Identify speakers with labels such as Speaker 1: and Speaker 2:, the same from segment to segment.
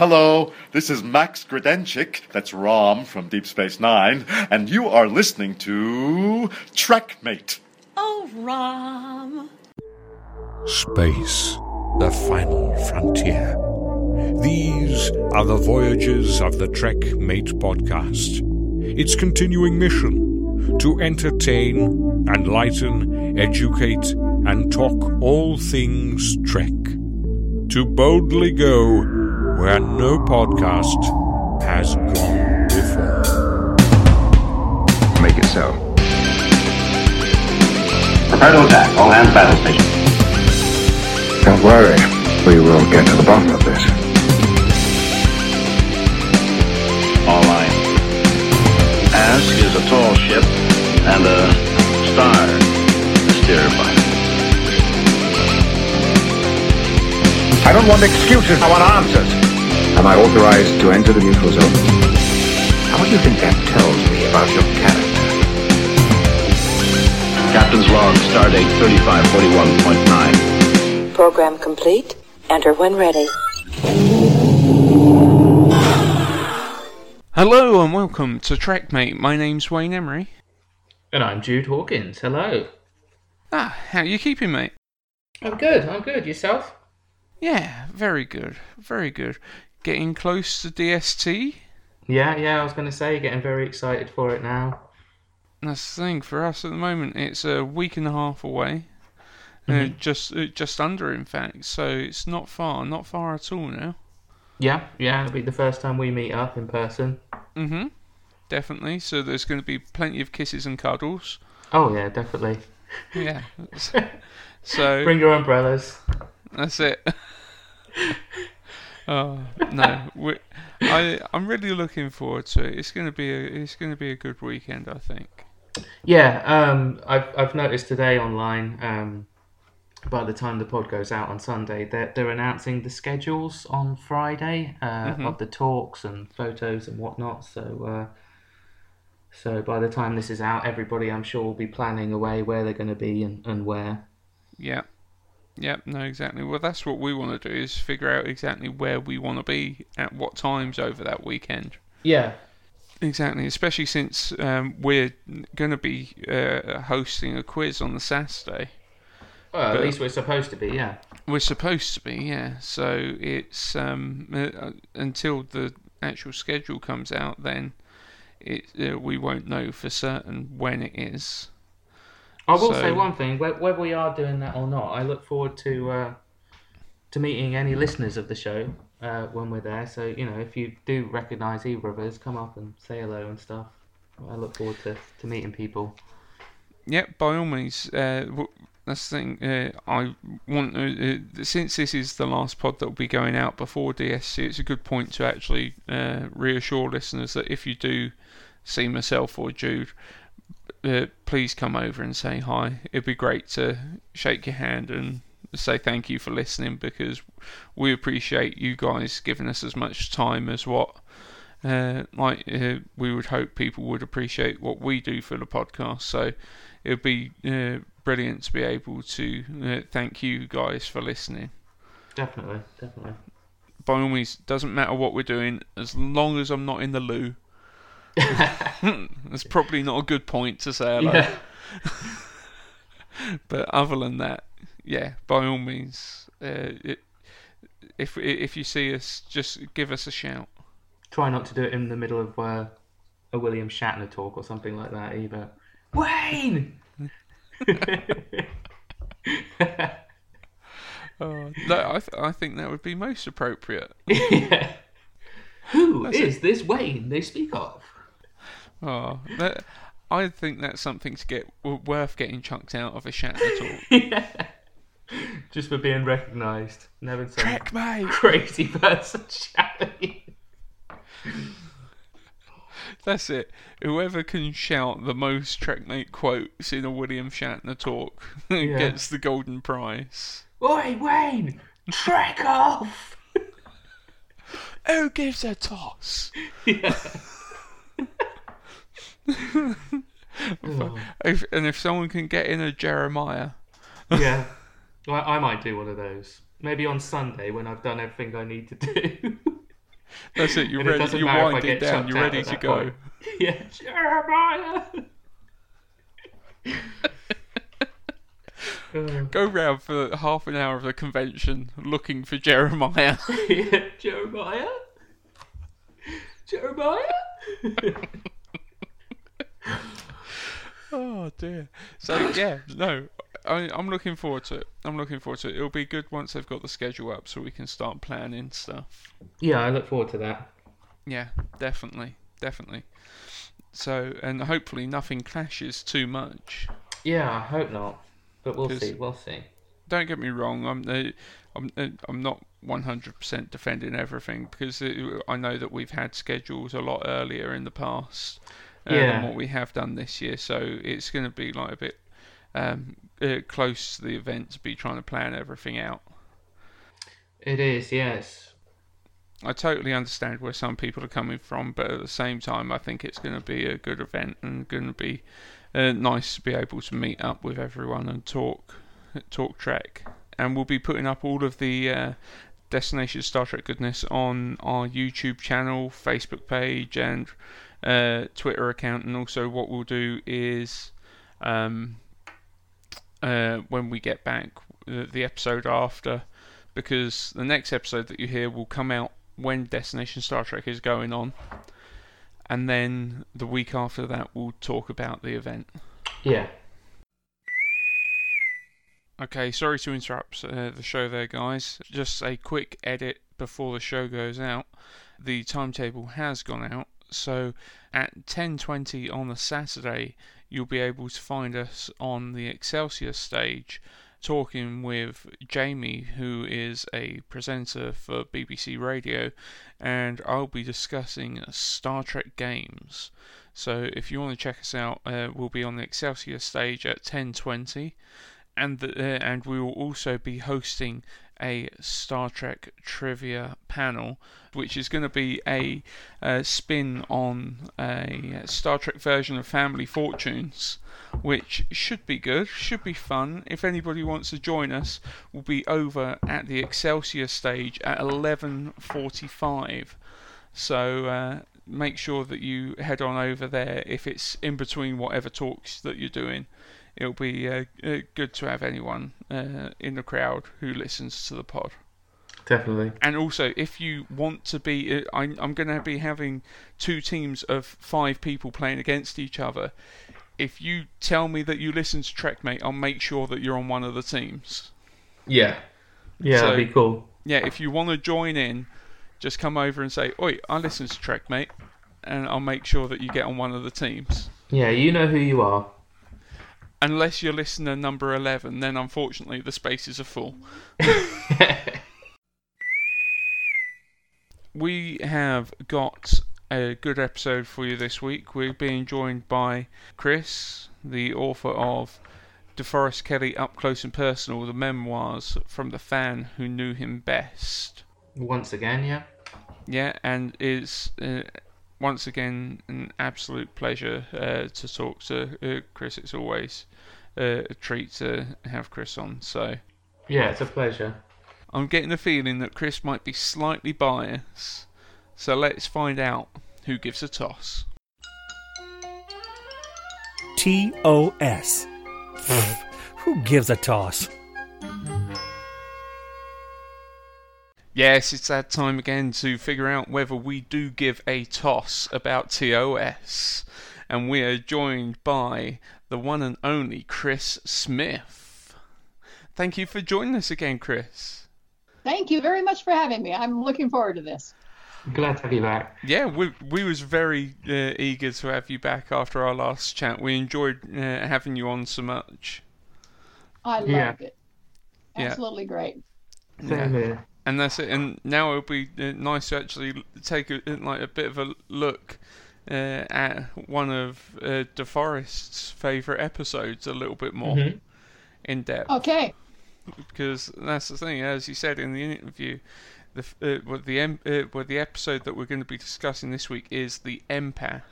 Speaker 1: Hello, this is Max Grodénchik, that's Rom from Deep Space Nine, and you are listening to Trekmate.
Speaker 2: Oh, Rom.
Speaker 3: Space, the final frontier. These are the voyages of the Trek Mate podcast. Its continuing mission to entertain, enlighten, educate, and talk all things Trek. To boldly go where no podcast has gone before.
Speaker 4: Make it so.
Speaker 5: Prepare to attack. All hands battle station.
Speaker 4: Don't worry. We will get to the bottom of this.
Speaker 5: All right. Ask is a tall ship and a star to steer by.
Speaker 4: I don't want excuses. I want answers. Am I authorized to enter the neutral zone? How do you think that tells me about your character?
Speaker 5: Captain's log, stardate 3541.9.
Speaker 6: Program complete. Enter when ready.
Speaker 7: Hello and welcome to Trekmate. My name's Wayne Emery.
Speaker 8: And I'm Jude Hawkins. Hello.
Speaker 7: Ah, how you keeping, mate?
Speaker 8: I'm good. I'm good. Yourself?
Speaker 7: Yeah, very good, very good. Getting close to DST.
Speaker 8: Yeah, yeah. I was going to say, getting very excited for it now.
Speaker 7: That's the thing for us at the moment. It's a week and a half away, uh, just uh, just under, in fact. So it's not far, not far at all now.
Speaker 8: Yeah, yeah. It'll be the first time we meet up in person.
Speaker 7: Mm-hmm. Definitely. So there's going to be plenty of kisses and cuddles.
Speaker 8: Oh yeah, definitely.
Speaker 7: Yeah. so
Speaker 8: Bring your umbrellas.
Speaker 7: That's it. oh no, we, I I'm really looking forward to it. It's gonna be a it's gonna be a good weekend, I think.
Speaker 8: Yeah. Um. I've I've noticed today online. Um. By the time the pod goes out on Sunday, they're they're announcing the schedules on Friday uh,
Speaker 7: Mhm.
Speaker 8: of the talks and photos and whatnot. So. Uh, so by the time this is out, everybody I'm sure will be planning away where they're going to be and, and where.
Speaker 7: Yeah, yeah, no, exactly. Well, that's what we want to do is figure out exactly where we want to be at what times over that weekend.
Speaker 8: Yeah.
Speaker 7: Exactly, especially since um, we're going to be uh, hosting a quiz on the Saturday.
Speaker 8: Well, at
Speaker 7: But-
Speaker 8: least we're supposed to be, yeah.
Speaker 7: We're supposed to be, yeah. So it's um, uh, until the actual schedule comes out, then it uh, we won't know for certain when it is.
Speaker 8: I will
Speaker 7: So-
Speaker 8: say one thing: whether we are doing that or not, I look forward to uh, to meeting any listeners of the show uh, when we're there. So you know, if you do recognise either of us, come up and say hello and stuff. I look forward to, to meeting people.
Speaker 7: Yep, by all means. Uh, that's the thing. Uh, I want to, uh, since this is the last pod that will be going out before DST, it's a good point to actually uh, reassure listeners that if you do see myself or Jude, uh, please come over and say hi. It'd be great to shake your hand and say thank you for listening because we appreciate you guys giving us as much time as what uh, like uh, we would hope people would appreciate what we do for the podcast. So it would be uh, brilliant to be able to uh, thank you guys for listening.
Speaker 8: Definitely, definitely.
Speaker 7: By all means, doesn't matter what we're doing as long as I'm not in the loo. That's probably not a good point to say hello.
Speaker 8: Yeah.
Speaker 7: but other than that, yeah, by all means, uh, it, if if you see us, just give us a shout.
Speaker 8: Try not to do it in the middle of uh, a William Shatner talk or something like that either. Wayne.
Speaker 7: Oh, no, I th- I think that would be most appropriate.
Speaker 8: yeah. Who
Speaker 7: That's
Speaker 8: is this Wayne they speak of?
Speaker 7: Oh, that, I think that's something to get worth getting chunked out of a Shatner talk.
Speaker 8: yeah. Just for being recognised. Never some
Speaker 7: Trek, mate.
Speaker 8: crazy person shouting.
Speaker 7: That's it. Whoever can shout the most Trekmate quotes in a William Shatner talk
Speaker 8: Yeah.
Speaker 7: gets the golden prize.
Speaker 8: Oi, Wayne! Trek off!
Speaker 7: Who gives a toss?
Speaker 8: Yeah. Oh.
Speaker 7: If, and if someone can get in a Jeremiah,
Speaker 8: yeah. Well, I might do one of those. Maybe on Sunday when I've done everything I need to do.
Speaker 7: That's it. You're
Speaker 8: And
Speaker 7: ready. You're winding down. You're ready to go.
Speaker 8: point. yeah, Jeremiah. Oh,
Speaker 7: Go round for half an hour of the convention looking for Jeremiah.
Speaker 8: yeah, Jeremiah. Jeremiah.
Speaker 7: oh dear. So yeah, no, I, I'm looking forward to it. I'm looking forward to it. It'll be good once they've got the schedule up, so we can start planning stuff.
Speaker 8: yeah, I look forward to that.
Speaker 7: Yeah, definitely, definitely. So and hopefully nothing clashes too much.
Speaker 8: Yeah, I hope not, but we'll see. We'll see.
Speaker 7: don't get me wrong. I'm uh, I'm uh, I'm not 100% defending everything because it, I know that we've had schedules a lot earlier in the past uh,
Speaker 8: Yeah.
Speaker 7: than what we have done this year. So it's going to be like a bit um, uh, close to the event to be trying to plan everything out.
Speaker 8: It is, yes.
Speaker 7: I totally understand where some people are coming from, but at the same time, I think it's going to be a good event and going to be uh, nice to be able to meet up with everyone and talk, talk Trek. And we'll be putting up all of the uh, Destination Star Trek goodness on our YouTube channel, Facebook page, and uh, Twitter account. And also, what we'll do is um, uh, when we get back, uh, the episode after because the next episode that you hear will come out when Destination Star Trek is going on, and then the week after that we'll talk about the event.
Speaker 8: Yeah.
Speaker 7: Okay, sorry to interrupt uh, the show there, guys. Just a quick edit before the show goes out. The timetable has gone out, so at 10:20 on the Saturday, you'll be able to find us on the Excelsior stage talking with Jamie, who is a presenter for BBC Radio, and I'll be discussing Star Trek games. So if you want to check us out, uh, we'll be on the Excelsior stage at 10:20 and the, uh, and we will also be hosting a Star Trek trivia panel, which is going to be a, uh spin on a Star Trek version of Family Fortunes, which should be good, should be fun. If anybody wants to join us, we'll be over at the Excelsior stage at 11:45. So uh, make sure that you head on over there if it's in between whatever talks that you're doing it'll be uh, uh, good to have anyone uh, in the crowd who listens to the pod.
Speaker 8: Definitely.
Speaker 7: And also, if you want to be, uh, I'm, I'm going to be having two teams of five people playing against each other. If you tell me that you listen to Trekmate, I'll make sure that you're on one of the teams.
Speaker 8: Yeah. Yeah,
Speaker 7: So-
Speaker 8: that'd be cool.
Speaker 7: Yeah, if you want to join in, just come over and say, "Oi, I listen to Trekmate," and I'll make sure that you get on one of the teams.
Speaker 8: Yeah, you know who you are.
Speaker 7: Unless you're listener number 11, then unfortunately the spaces are full. we have got a good episode for you this week. We're being joined by Kris, the author of DeForest Kelley Up Close and Personal, the memoirs from the fan who knew him best.
Speaker 8: Once again, yeah.
Speaker 7: Yeah, and is uh, once again an absolute pleasure uh, to talk to uh, Kris. It's always uh, a treat to have Kris on. So
Speaker 8: Yeah, it's a pleasure.
Speaker 7: I'm getting the feeling that Kris might be slightly biased. So let's find out who gives a toss.
Speaker 9: T O S. Who gives a toss?
Speaker 7: Yes, it's that time again to figure out whether we do give a toss about TOS. And we are joined by the one and only Kris Smith. Thank you for joining us again, Kris.
Speaker 2: Thank you very much for having me. I'm looking forward to this.
Speaker 8: Glad to have you back.
Speaker 7: Yeah, we we was very uh, eager to have you back after our last chat. We enjoyed uh, having you on so much.
Speaker 2: I loved
Speaker 8: Yeah.
Speaker 2: it.
Speaker 7: Yeah.
Speaker 2: Absolutely great.
Speaker 8: Same here.
Speaker 7: and that's it. And now it'll be uh, nice to actually take a, like a bit of a look uh, at one of uh, DeForest's favourite episodes a little bit more
Speaker 8: Mhm.
Speaker 7: in depth.
Speaker 2: Okay.
Speaker 7: Because that's the thing, as you said in the interview, the uh, well, the em- uh, well, the episode that we're going to be discussing this week is the empath,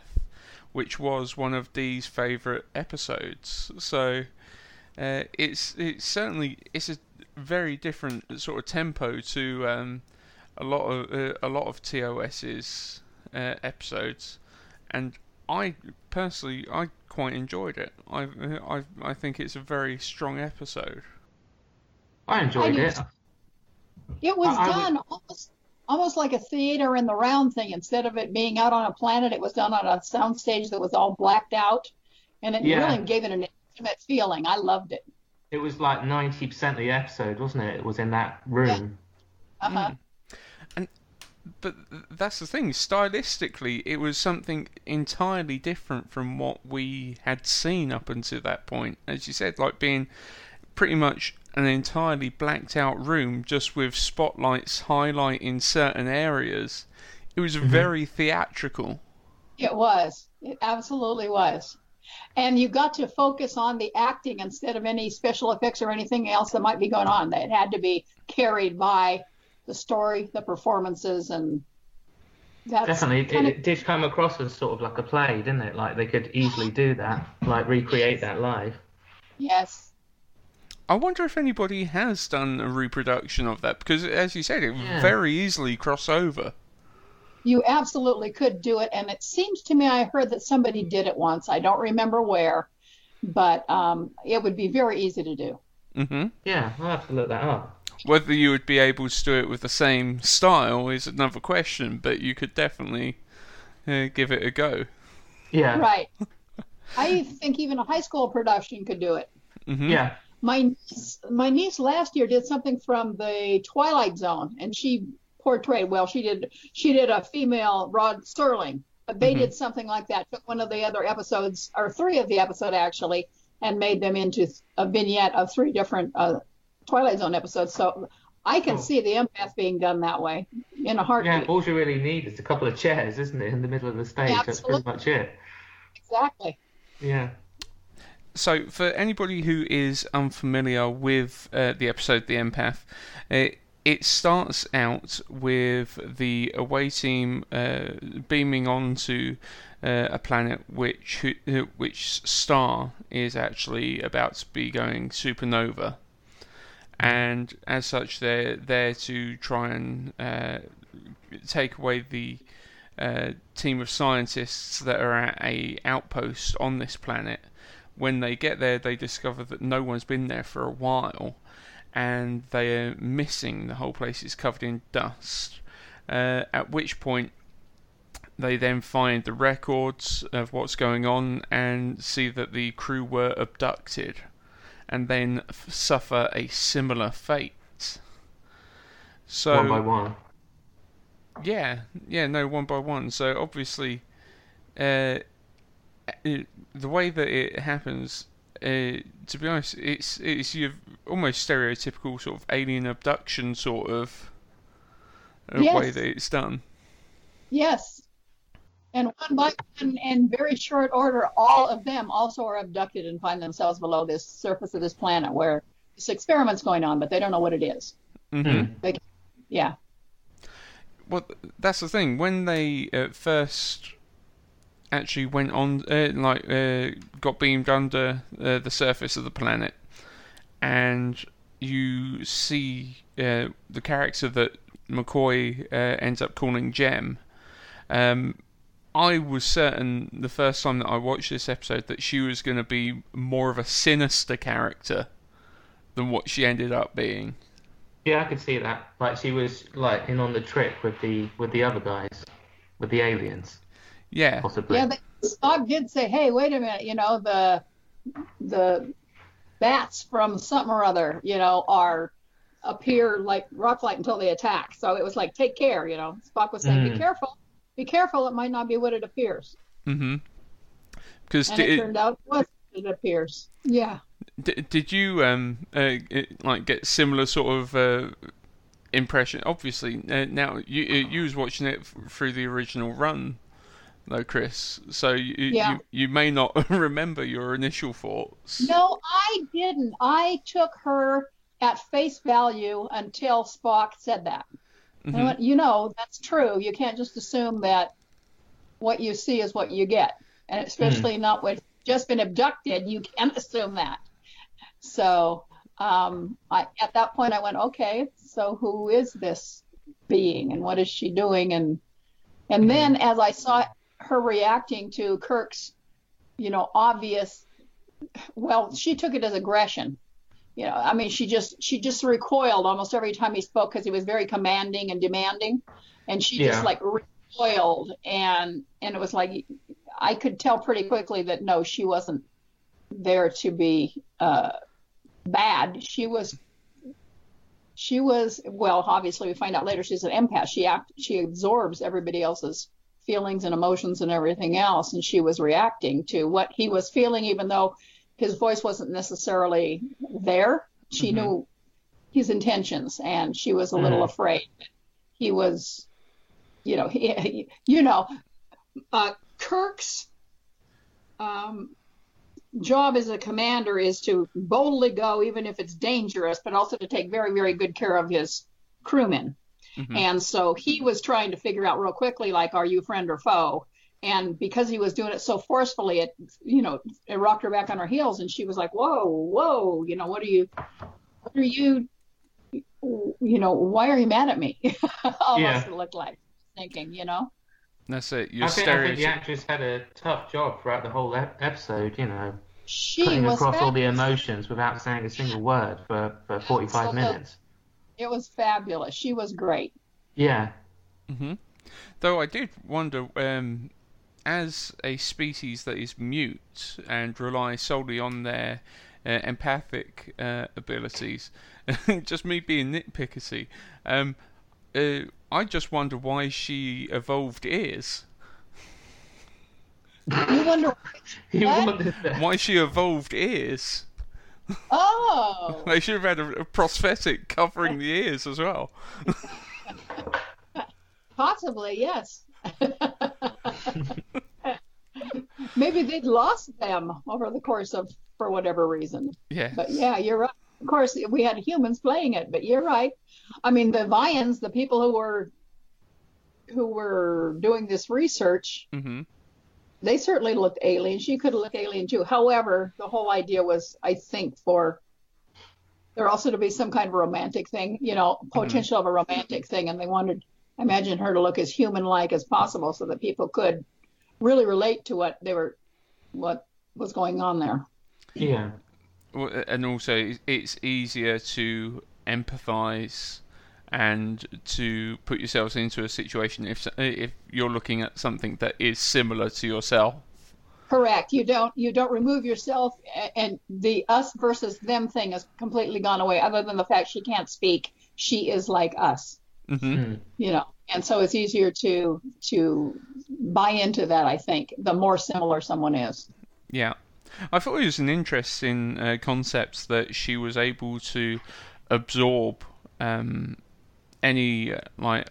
Speaker 7: which was one of Dee's favourite episodes. So uh, it's it's certainly it's a very different sort of tempo to um, a lot of uh, a lot of TOS's uh, episodes, and I personally I quite enjoyed it. I I I think it's a very strong episode.
Speaker 8: I enjoyed
Speaker 2: I
Speaker 8: it.
Speaker 2: It was
Speaker 8: I- I would-
Speaker 2: done almost almost like a theater in the round thing. Instead of it being out on a planet, it was done on a sound stage that was all blacked out, and it
Speaker 8: Yeah.
Speaker 2: really gave it an intimate feeling. I loved it.
Speaker 8: It was like ninety percent of the episode, wasn't it? It was in that room.
Speaker 2: Uh-huh.
Speaker 7: But that's the thing. Stylistically, it was something entirely different from what we had seen up until that point. As you said, like being pretty much an entirely blacked out room, just with spotlights highlighting certain areas. It was mm-hmm. very theatrical.
Speaker 2: It was. It absolutely was. And you got to focus on the acting instead of any special effects or anything else that might be going on. That had to be carried by the story, the performances, and that's
Speaker 8: Definitely, it,
Speaker 2: kinda-
Speaker 8: it did come across as sort of like a play, didn't it? Like they could easily do that, like recreate that live.
Speaker 2: yes.
Speaker 7: I wonder if anybody has done a reproduction of that because, as you said, it
Speaker 8: Yeah.
Speaker 7: very easily cross over.
Speaker 2: You absolutely could do it, and it seems to me I heard that somebody did it once. I don't remember where, but um, it would be very easy to do.
Speaker 7: hmm
Speaker 8: Yeah, I'll have to look that up.
Speaker 7: Whether you would be able to do it with the same style is another question, but you could definitely uh, give it a go.
Speaker 8: Yeah,
Speaker 2: Right. I think even a high school production could do it.
Speaker 7: hmm
Speaker 8: yeah,
Speaker 2: My niece, my niece last year did something from the Twilight Zone, and she portrayed well. She did she did a female Rod Serling, but they did something like that. Took one of the other episodes, or three of the episode actually, and made them into a vignette of three different uh, Twilight Zone episodes. So I can
Speaker 8: Oh.
Speaker 2: see the empath being done that way in a
Speaker 8: heart.
Speaker 2: yeah.
Speaker 8: All you really need is a couple of chairs, isn't it, in the middle of the stage? That's pretty
Speaker 2: Absolutely.
Speaker 8: much it.
Speaker 2: Exactly.
Speaker 8: Yeah.
Speaker 7: So, for anybody who is unfamiliar with uh, the episode The Empath, it, it starts out with the away team uh, beaming onto uh, a planet which uh, which star is actually about to be going supernova, and as such, they're there to try and uh, take away the uh, team of scientists that are at a outpost on this planet. When they get there, they discover that no one's been there for a while, and they are missing. The whole place is covered in dust. Uh, at which point, they then find the records of what's going on and see that the crew were abducted, and then f- suffer a similar fate. So
Speaker 8: one by one.
Speaker 7: yeah, yeah, no, one by one. So obviously, uh, it, the way that it happens, uh, to be honest, it's it's your almost stereotypical sort of alien abduction sort of uh, way that it's done.
Speaker 2: Yes. And one by one, in very short order, all of them also are abducted and find themselves below this surface of this planet where this experiment's going on, but they don't know what it is.
Speaker 7: hmm
Speaker 2: They, yeah.
Speaker 7: Well, that's the thing. When they uh, first actually went on, uh, like, uh, got beamed under uh, the surface of the planet, and you see uh, the character that McCoy uh, ends up calling Gem. Um, I was certain the first time that I watched this episode that she was going to be more of a sinister character than what she ended up being.
Speaker 8: Yeah, I could see that. Like she was like in on the trick with the with the other guys, with the aliens,
Speaker 7: Yeah.
Speaker 8: possibly.
Speaker 2: Yeah, they, Spock did say, "Hey, wait a minute. You know the the bats from something or other, you know, are appear like rock light until they attack." So it was like, "Take care." You know, Spock was saying, "Be
Speaker 8: Mm.
Speaker 2: careful. Be careful. It might not be what it appears."
Speaker 7: Mm hmm Because
Speaker 2: And it turned out it was it appears. Yeah.
Speaker 7: D- did you um uh, like get similar sort of uh, impression? Obviously, uh, now you uh, you was watching it f- through the original run, though, Kris. So you
Speaker 2: Yeah.
Speaker 7: you, you may not remember your initial thoughts.
Speaker 2: No, I didn't. I took her at face value until Spock said that.
Speaker 7: Mhm.
Speaker 2: went, you know, that's true. You can't just assume that what you see is what you get. And especially not when you've just been abducted, you can't assume that. So um, I, at that point, I went, okay, so who is this being and what is she doing and and then as I saw her reacting to Kirk's, you know, obvious well, she took it as aggression. You know, I mean, she just she just recoiled almost every time he spoke because he was very commanding and demanding, and she
Speaker 8: Yeah.
Speaker 2: just like recoiled, and and it was like I could tell pretty quickly that no, she wasn't there to be uh, bad. She was she was well. Obviously, we find out later she's an empath. She act she absorbs everybody else's feelings and emotions and everything else, and she was reacting to what he was feeling, even though his voice wasn't necessarily there. She knew his intentions, and she was a little
Speaker 8: Mhm.
Speaker 2: afraid. He was, you know, he, you know, uh, Kirk's um, job as a commander is to boldly go, even if it's dangerous, but also to take very, very good care of his crewmen. And so he was trying to figure out real quickly, like, are you friend or foe? And because he was doing it so forcefully, it, you know, it rocked her back on her heels, and she was like, "Whoa, whoa, you know, what are you, what are you, you know, why are you mad at me?" Almost
Speaker 8: Yeah.
Speaker 2: it looked like thinking, you know.
Speaker 7: That's it. Your
Speaker 8: I think, I think the actress had a tough job throughout the whole ep- episode, you know,
Speaker 2: She
Speaker 8: putting
Speaker 2: was
Speaker 8: across all the emotions without saying a single word for, for 45
Speaker 2: Absolutely.
Speaker 8: minutes.
Speaker 2: It was fabulous. She was great.
Speaker 8: Yeah.
Speaker 7: mm-hmm. Though I did wonder, um, as a species that is mute and relies solely on their uh, empathic uh, abilities, just me being nitpicky, um, uh, I just wonder why she evolved ears.
Speaker 2: You wonder,
Speaker 8: You
Speaker 2: What?
Speaker 8: wondered that.
Speaker 7: Why she evolved ears?
Speaker 2: oh,
Speaker 7: They should have had a, a prosthetic covering the ears as well.
Speaker 2: possibly yes. Maybe they'd lost them over the course of, for whatever reason.
Speaker 7: Yeah.
Speaker 2: But yeah, you're right. Of course, we had humans playing it, but you're right. I mean, the Vians, the people who were who were doing this research,
Speaker 7: hmm
Speaker 2: they certainly looked alien. She could look alien too. However, the whole idea was, I think, for there also to be some kind of romantic thing, you know, potential of a romantic thing, and they wanted, I imagine, her to look as human-like as possible, so that people could really relate to what they were, what was going on there.
Speaker 8: Yeah.
Speaker 7: Well, and also it's- it's easier to empathize and to put yourselves into a situation if if you're looking at something that is similar to yourself.
Speaker 2: Correct. You don't you don't remove yourself, and the us versus them thing has completely gone away. Other than the fact she can't speak, she is like us.
Speaker 7: Hmm.
Speaker 2: You know and so it's easier to to buy into that i think the more similar someone is.
Speaker 7: Yeah, I thought it was an interesting uh, concept that she was able to absorb um, any uh, like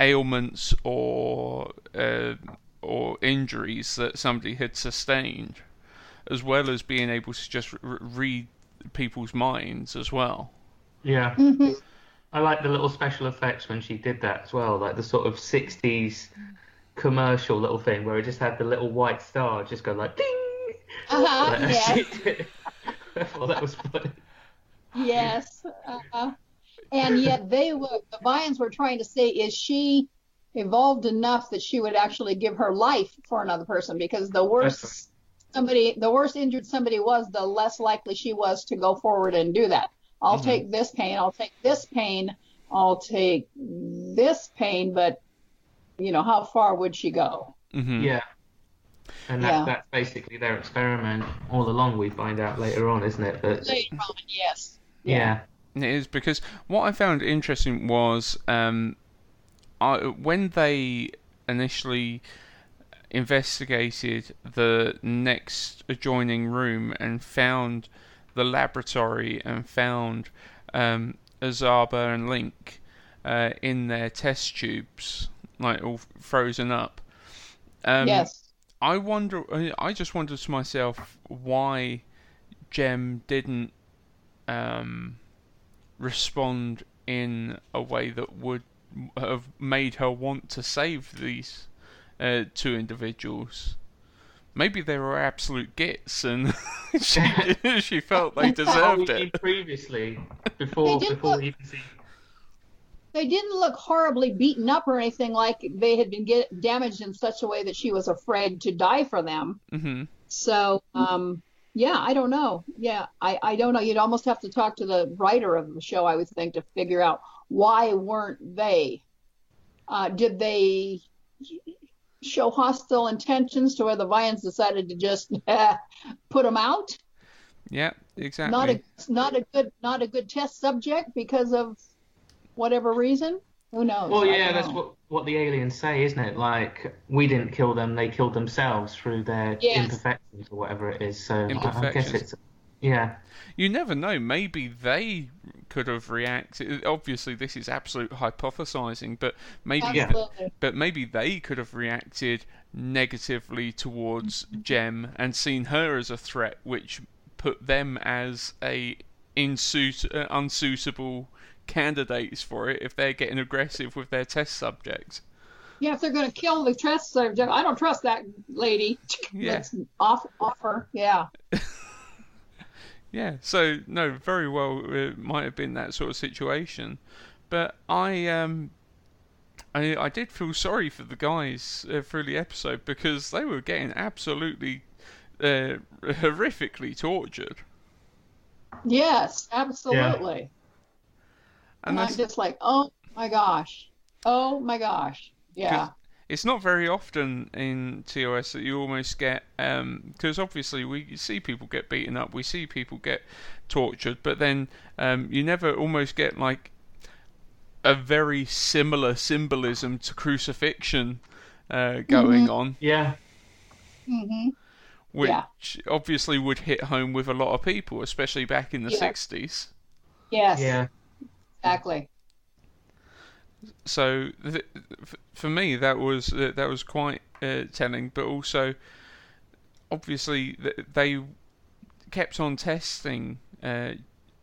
Speaker 7: ailments or uh, or injuries that somebody had sustained, as well as being able to just r- read people's minds as well.
Speaker 8: Yeah. I like the little special effects when she did that as well, like the sort of 60s commercial little thing where it just had the little white star just go like ding.
Speaker 2: uh-huh,
Speaker 8: Like,
Speaker 2: yes
Speaker 8: she did. I thought that was funny.
Speaker 2: yes uh-huh. and yet they were the Vians were trying to say is she evolved enough that she would actually give her life for another person because the worse somebody the worse injured somebody was the less likely she was to go forward and do that i'll take this pain i'll take this pain i'll take this pain but you know how far would she go
Speaker 7: Mm-hmm.
Speaker 8: Yeah. And that,
Speaker 2: Yeah.
Speaker 8: that's basically their experiment all along, we find out later on, isn't it? That,
Speaker 2: later on yes
Speaker 8: yeah.
Speaker 7: It is because what I found interesting was um, I, when they initially investigated the next adjoining room and found the laboratory and found um, Ozaba and Linke uh, in their test tubes, like all frozen up. Um,
Speaker 2: yes
Speaker 7: I wonder. I just wondered to myself why Gem didn't um, respond in a way that would have made her want to save these uh, two individuals. Maybe they were absolute gits, and she she felt they deserved it.
Speaker 8: previously, before
Speaker 2: They did
Speaker 8: before
Speaker 2: look-
Speaker 8: we even see.
Speaker 2: they didn't look horribly beaten up or anything like they had been get damaged in such a way that she was afraid to die for them.
Speaker 7: hmm
Speaker 2: So, um, yeah, I don't know. Yeah, I, I don't know. You'd almost have to talk to the writer of the show, I would think, to figure out why weren't they? Uh, did they show hostile intentions to where the Vians decided to just eh, put them out?
Speaker 7: Yeah, exactly.
Speaker 2: Not a not a good not a good test subject because of whatever reason. Who knows?
Speaker 8: Well, yeah, that's
Speaker 2: know.
Speaker 8: what what the aliens say, isn't it? Like we didn't kill them; they killed themselves through their
Speaker 2: Yes.
Speaker 8: imperfections or whatever it is. So I, I guess it's yeah,
Speaker 7: You never know. Maybe they could have reacted. Obviously, this is absolute hypothesizing, but maybe.
Speaker 2: Absolutely.
Speaker 7: but maybe they could have reacted negatively towards Gem and seen her as a threat, which put them as a insuit, uh, unsuitable candidates for it if they're getting aggressive with their test subjects.
Speaker 2: Yeah, if they're going to kill the test subject, I don't trust that lady.
Speaker 7: Yeah.
Speaker 2: Let's off offer. Yeah.
Speaker 7: Yeah, so no, very well it might have been that sort of situation, but I um, I I did feel sorry for the guys uh, through the episode because they were getting absolutely uh, horrifically tortured,
Speaker 2: Yes, absolutely.
Speaker 7: and
Speaker 2: And I'm just like, oh my gosh, oh my gosh. Yeah.
Speaker 7: It's not very often in TOS that you almost get because obviously we see people get beaten up, we see people get tortured, but then um, you never almost get like a very similar symbolism to crucifixion uh, going on,
Speaker 8: yeah,
Speaker 2: hmm
Speaker 7: which
Speaker 2: Yeah.
Speaker 7: obviously would hit home with a lot of people, especially back in the
Speaker 2: Yeah.
Speaker 7: 60s.
Speaker 2: Yes.
Speaker 8: yeah,
Speaker 2: Exactly.
Speaker 7: So th- for me that was uh, that was quite uh, telling but also obviously th- they kept on testing uh,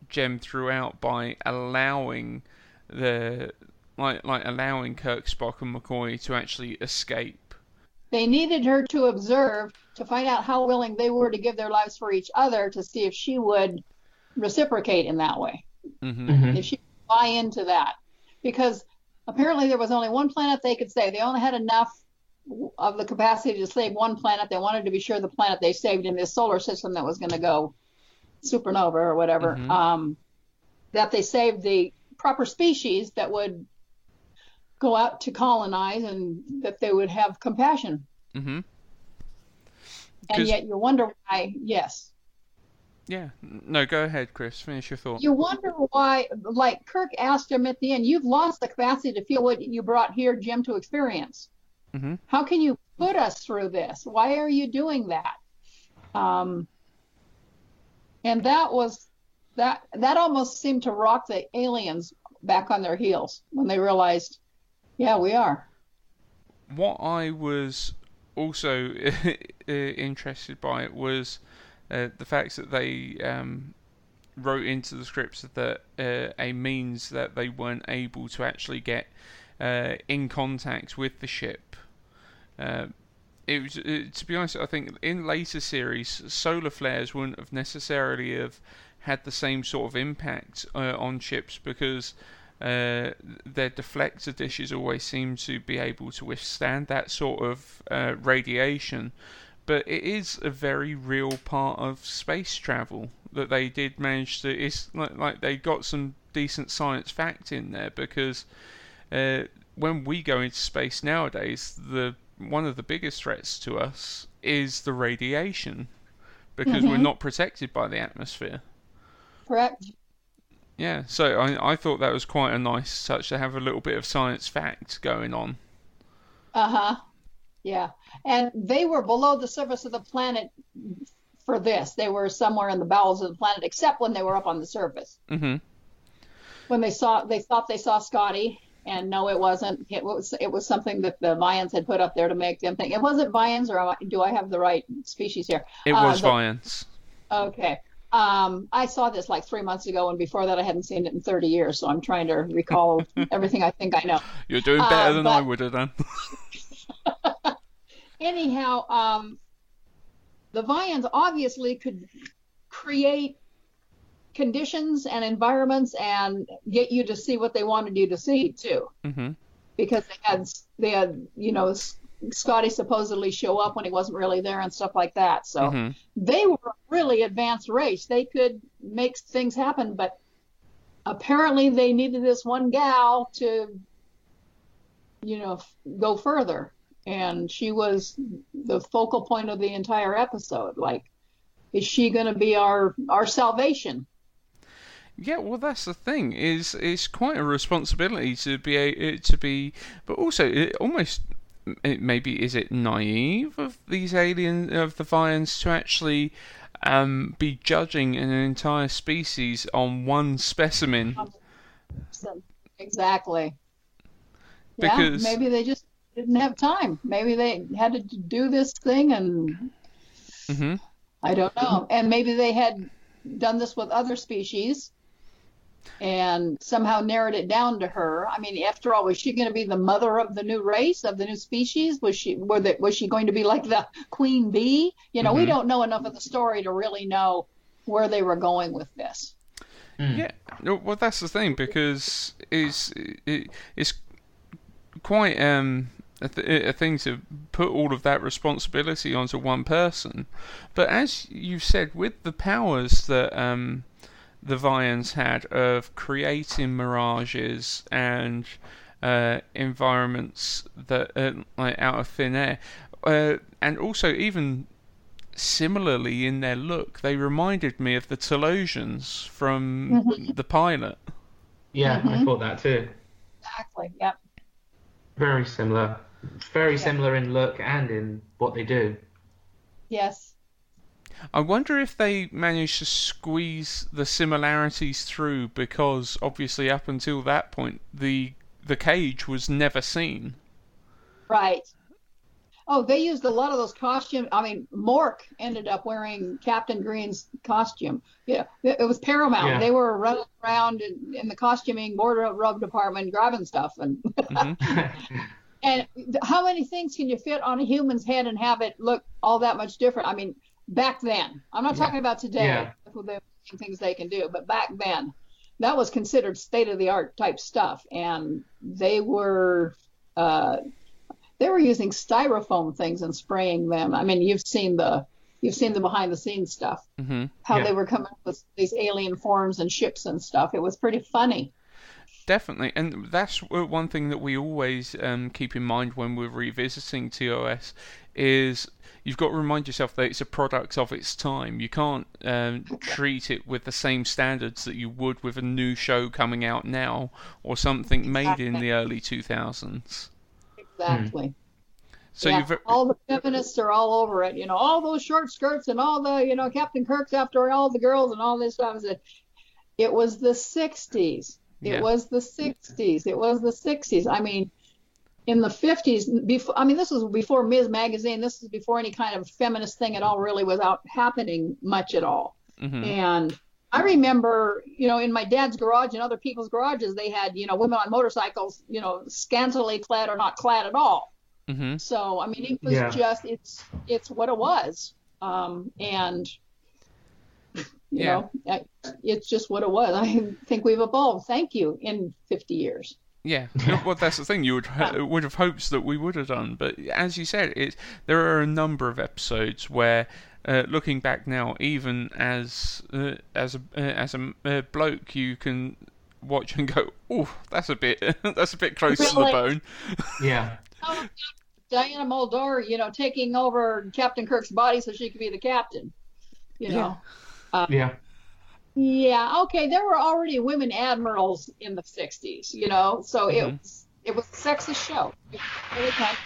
Speaker 7: Gem throughout by allowing the like like allowing Kirk Spock and McCoy to actually escape
Speaker 2: They needed her to observe to find out how willing they were to give their lives for each other to see if she would reciprocate in that way.
Speaker 7: hmm
Speaker 8: Mhm.
Speaker 2: if she could buy into that. Because apparently there was only one planet they could save. They only had enough of the capacity to save one planet. They wanted to be sure the planet they saved in this solar system that was going to go supernova or whatever,
Speaker 7: Mhm.
Speaker 2: um, that they saved the proper species that would go out to colonize and that they would have compassion.
Speaker 7: hmm
Speaker 2: And yet you wonder why, yes.
Speaker 7: Yeah no go ahead Kris finish your thought
Speaker 2: You wonder why, like Kirk asked him at the end, you've lost the capacity to feel what you brought here, Gem, to experience.
Speaker 7: hmm
Speaker 2: How can you put us through this? Why are you doing that? Um, and that was that that almost seemed to rock the aliens back on their heels when they realized, yeah, we are.
Speaker 7: what I was also interested by was uh, the fact that they um, wrote into the scripts that uh, a means that they weren't able to actually get uh, in contact with the ship. Uh, it was, uh, to be honest, I think in later series, solar flares wouldn't have necessarily have had the same sort of impact uh, on ships because uh, their deflector dishes always seem to be able to withstand that sort of radiation. But it is a very real part of space travel that they did manage to. It's like, like they got some decent science fact in there because uh, when we go into space nowadays, the one of the biggest threats to us is the radiation because we're
Speaker 2: Mhm.
Speaker 7: not protected by the atmosphere.
Speaker 2: Correct.
Speaker 7: Yeah, so I I thought that was quite a nice touch to have a little bit of science fact going on.
Speaker 2: Uh huh. Yeah. And they were below the surface of the planet for this. They were somewhere in the bowels of the planet, except when they were up on the surface.
Speaker 7: hmm
Speaker 2: when they saw they thought they saw Scotty and no it wasn't it was it was something that the Vians had put up there to make them think it wasn't Vians, or I- do I have the right species here
Speaker 7: It
Speaker 2: Uh,
Speaker 7: was
Speaker 2: the-
Speaker 7: Vians.
Speaker 2: okay um I saw this like three months ago and before that I hadn't seen it in 30 years so I'm trying to recall everything I think I know
Speaker 7: You're doing better
Speaker 2: uh,
Speaker 7: than I would have done.
Speaker 2: anyhow um the Vians obviously could create conditions and environments and get you to see what they wanted you to see too.
Speaker 7: Mm-hmm.
Speaker 2: Because they had they had you know Scotty supposedly show up when he wasn't really there and stuff like that. So
Speaker 7: Mhm.
Speaker 2: they were a really advanced race. They could make things happen, but apparently they needed this one gal to you know f- go further and she was the focal point of the entire episode like is she going to be our our salvation
Speaker 7: Yeah, well, that's the thing. Is it's quite a responsibility to be a, to be, but also it almost it, maybe is it naive of these alien of the Vians to actually um, be judging an entire species on one specimen?
Speaker 2: Exactly
Speaker 7: Because-
Speaker 2: yeah maybe they just didn't have time maybe they had to do this thing and
Speaker 7: hmm
Speaker 2: i don't know and maybe they had done this with other species and somehow narrowed it down to her. I mean, after all, was she going to be the mother of the new race of the new species? Was she were the, was she going to be like the queen bee? You know, we
Speaker 7: Mhm.
Speaker 2: don't know enough of the story to really know where they were going with this.
Speaker 7: Yeah, well, that's the thing because it's it, it's quite um a, th- a thing to put all of that responsibility onto one person. But as you said, with the powers that um the Vians had of creating mirages and uh, environments that uh, like out of thin air, uh, and also even similarly in their look, they reminded me of the Talosians from
Speaker 2: Mhm.
Speaker 7: the pilot.
Speaker 8: Yeah, I
Speaker 2: Mhm.
Speaker 8: thought that too.
Speaker 2: Exactly. Yep.
Speaker 8: Very similar. Very similar in look and in what they do.
Speaker 2: Yes.
Speaker 7: I wonder if they managed to squeeze the similarities through because obviously up until that point the the cage was never seen.
Speaker 2: Right. Oh, they used a lot of those costumes. I mean, Mork ended up wearing Captain Green's costume. Yeah, it it was Paramount.
Speaker 8: Yeah.
Speaker 2: They were running around in, in the costuming wardrobe department grabbing stuff, and mm-hmm. and how many things can you fit on a human's head and have it look all that much different? I mean, back then. I'm not talking about today.
Speaker 8: Yeah.
Speaker 2: the things they can do, but back then, that was considered state of the art type stuff, and they were. Uh, they were using styrofoam things and spraying them. I mean, you've seen the you've seen the behind the scenes stuff.
Speaker 7: hmm
Speaker 2: How
Speaker 7: Yeah.
Speaker 2: they were coming up with these alien forms and ships and stuff. It was pretty funny.
Speaker 7: Definitely, and that's one thing that we always um, keep in mind when we're revisiting TOS is you've got to remind yourself that it's a product of its time. You can't um, treat it with the same standards that you would with a new show coming out now or something made in the early 2000s.
Speaker 2: Exactly.
Speaker 7: So
Speaker 2: yeah,
Speaker 7: you've
Speaker 2: all the feminists are all over it. You know, all those short skirts and all the, you know, Captain Kirk's after all the girls and all this stuff. It- It was the 60s. It
Speaker 7: Yeah.
Speaker 2: was the 60s. It was the 60s. I mean, in the 50s, before, I mean, this was before Ms. Magazine. This was before any kind of feminist thing at all really was out happening much at all.
Speaker 7: Mhm.
Speaker 2: And I remember, you know, in my dad's garage and other people's garages, they had, you know, women on motorcycles, you know, scantily clad or not clad at all.
Speaker 7: Mhm.
Speaker 2: So I mean, it was
Speaker 8: Yeah.
Speaker 2: just it's it's what it was, um, and you
Speaker 7: Yeah.
Speaker 2: know, I- it's just what it was. I think we've evolved. Thank you in 50 years.
Speaker 7: Yeah, well, that's the thing. You would ha- would have hopes that we would have done, but as you said, it there are a number of episodes where, uh, looking back now, even as uh, as a uh, as a uh, bloke, you can watch and go, "Oh, that's a bit that's a bit close to the bone."
Speaker 8: Yeah.
Speaker 2: Oh, Diana Muldaur, you know, taking over Captain Kirk's body so she could be the captain. You know.
Speaker 8: Yeah.
Speaker 2: Yeah, Yeah. okay. There were already women admirals in the '60s, you know, so it
Speaker 7: Mhm.
Speaker 2: was it was a sexist show. It was really kind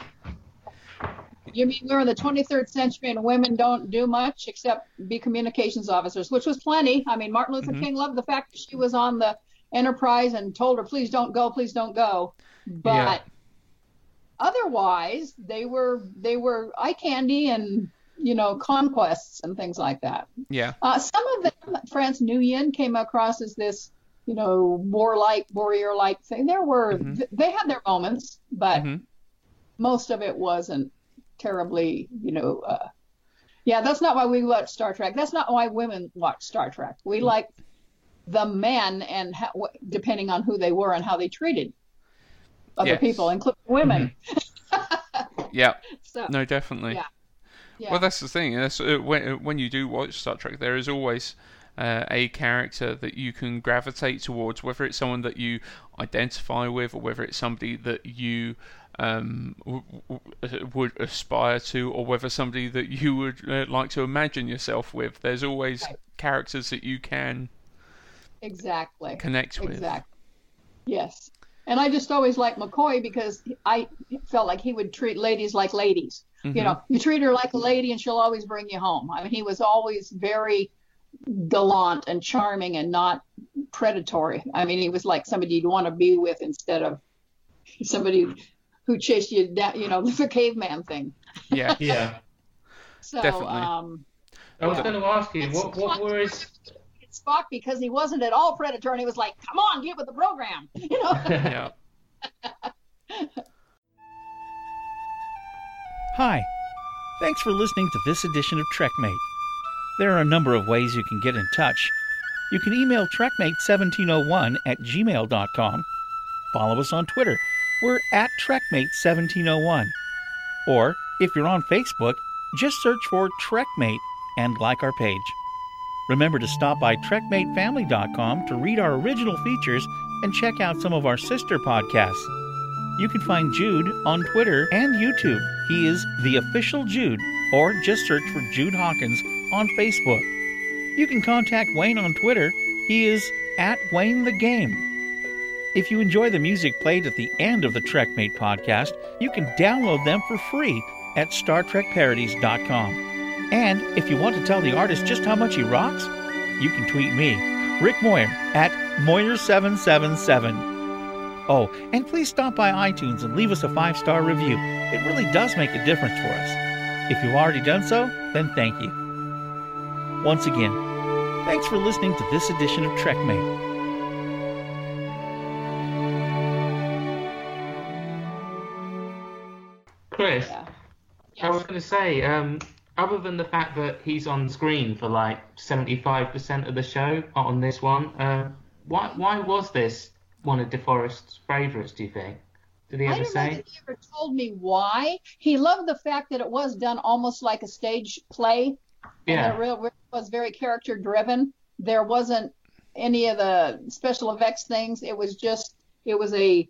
Speaker 2: you mean we're in the 23rd century and women don't do much except be communications officers, which was plenty. I mean, Martin Luther
Speaker 7: Mhm.
Speaker 2: King loved the fact that she was on the Enterprise and told her, "Please don't go, please don't go." But
Speaker 7: Yeah.
Speaker 2: otherwise, they were they were eye candy and you know conquests and things like that.
Speaker 7: Yeah,
Speaker 2: Uh, some of them, France Nuyen came across as this, you know, warlike, warrior-like thing. There were,
Speaker 7: Mhm.
Speaker 2: th- they had their moments, but
Speaker 7: Mhm.
Speaker 2: most of it wasn't terribly, you know. Uh, yeah, that's not why we watch Star Trek. That's not why women watch Star Trek. We like the men and how, depending on who they were and how they treated other
Speaker 7: Yes.
Speaker 2: people, including women.
Speaker 7: Yeah.
Speaker 2: So
Speaker 7: No, definitely.
Speaker 2: yeah, yeah.
Speaker 7: Well, that's the thing. That's, uh, when, uh, when you do watch Star Trek, there is always uh, a character that you can gravitate towards, whether it's someone that you identify with or whether it's somebody that you um, w- w- uh, would aspire to, or whether somebody that you would uh, like to imagine yourself with. There's always
Speaker 2: Right.
Speaker 7: characters that you can
Speaker 2: exactly.
Speaker 7: connect with.
Speaker 2: Exactly. Yes. And I just always liked McCoy because I felt like he would treat ladies like ladies.
Speaker 7: Mm-hmm.
Speaker 2: You know, you treat her like a lady and she'll always bring you home. I mean, he was always very gallant and charming and not predatory. I mean, he was like somebody you'd want to be with instead of somebody who chased you down, you know, the caveman thing.
Speaker 7: Yeah.
Speaker 8: Yeah.
Speaker 2: So,
Speaker 7: Definitely.
Speaker 2: um,
Speaker 8: I was
Speaker 2: Yeah.
Speaker 8: going to ask you, what, what were his.
Speaker 2: Spock because he wasn't at all predatory and he was like, come on, get with the program. You know?
Speaker 7: yeah.
Speaker 9: Hi. Thanks for listening to this edition of TrekMate. There are a number of ways you can get in touch. You can email TrekMate1701 at gmail.com. Follow us on Twitter. We're at TrekMate1701. Or, if you're on Facebook, just search for TrekMate and like our page. Remember to stop by TrekMateFamily.com to read our original features and check out some of our sister podcasts. You can find Jude on Twitter and YouTube. He is the official Jude, or just search for Jude Hawkins on Facebook. You can contact Wayne on Twitter. He is at Wayne the Game. If you enjoy the music played at the end of the TrekMate podcast, you can download them for free at StarTrekParodies.com. And if you want to tell the artist just how much he rocks, you can tweet me, Rick Moyer, at Moyer777. Oh, and please stop by iTunes and leave us a five star review. It really does make a difference for us. If you've already done so, then thank you. Once again, thanks for listening to this edition of TrekMate.
Speaker 8: Chris,
Speaker 2: Yeah.
Speaker 8: I was going to say, um, other than the fact that he's on screen for like 75% of the show on this one, uh, why why was this one of DeForest's favourites, do you think? Did he ever
Speaker 2: I
Speaker 8: ever
Speaker 2: don't know
Speaker 8: say?
Speaker 2: that he ever told me why. He loved the fact that it was done almost like a stage play. And
Speaker 8: Yeah.
Speaker 2: it real, was very character driven. There wasn't any of the special effects things. It was just it was a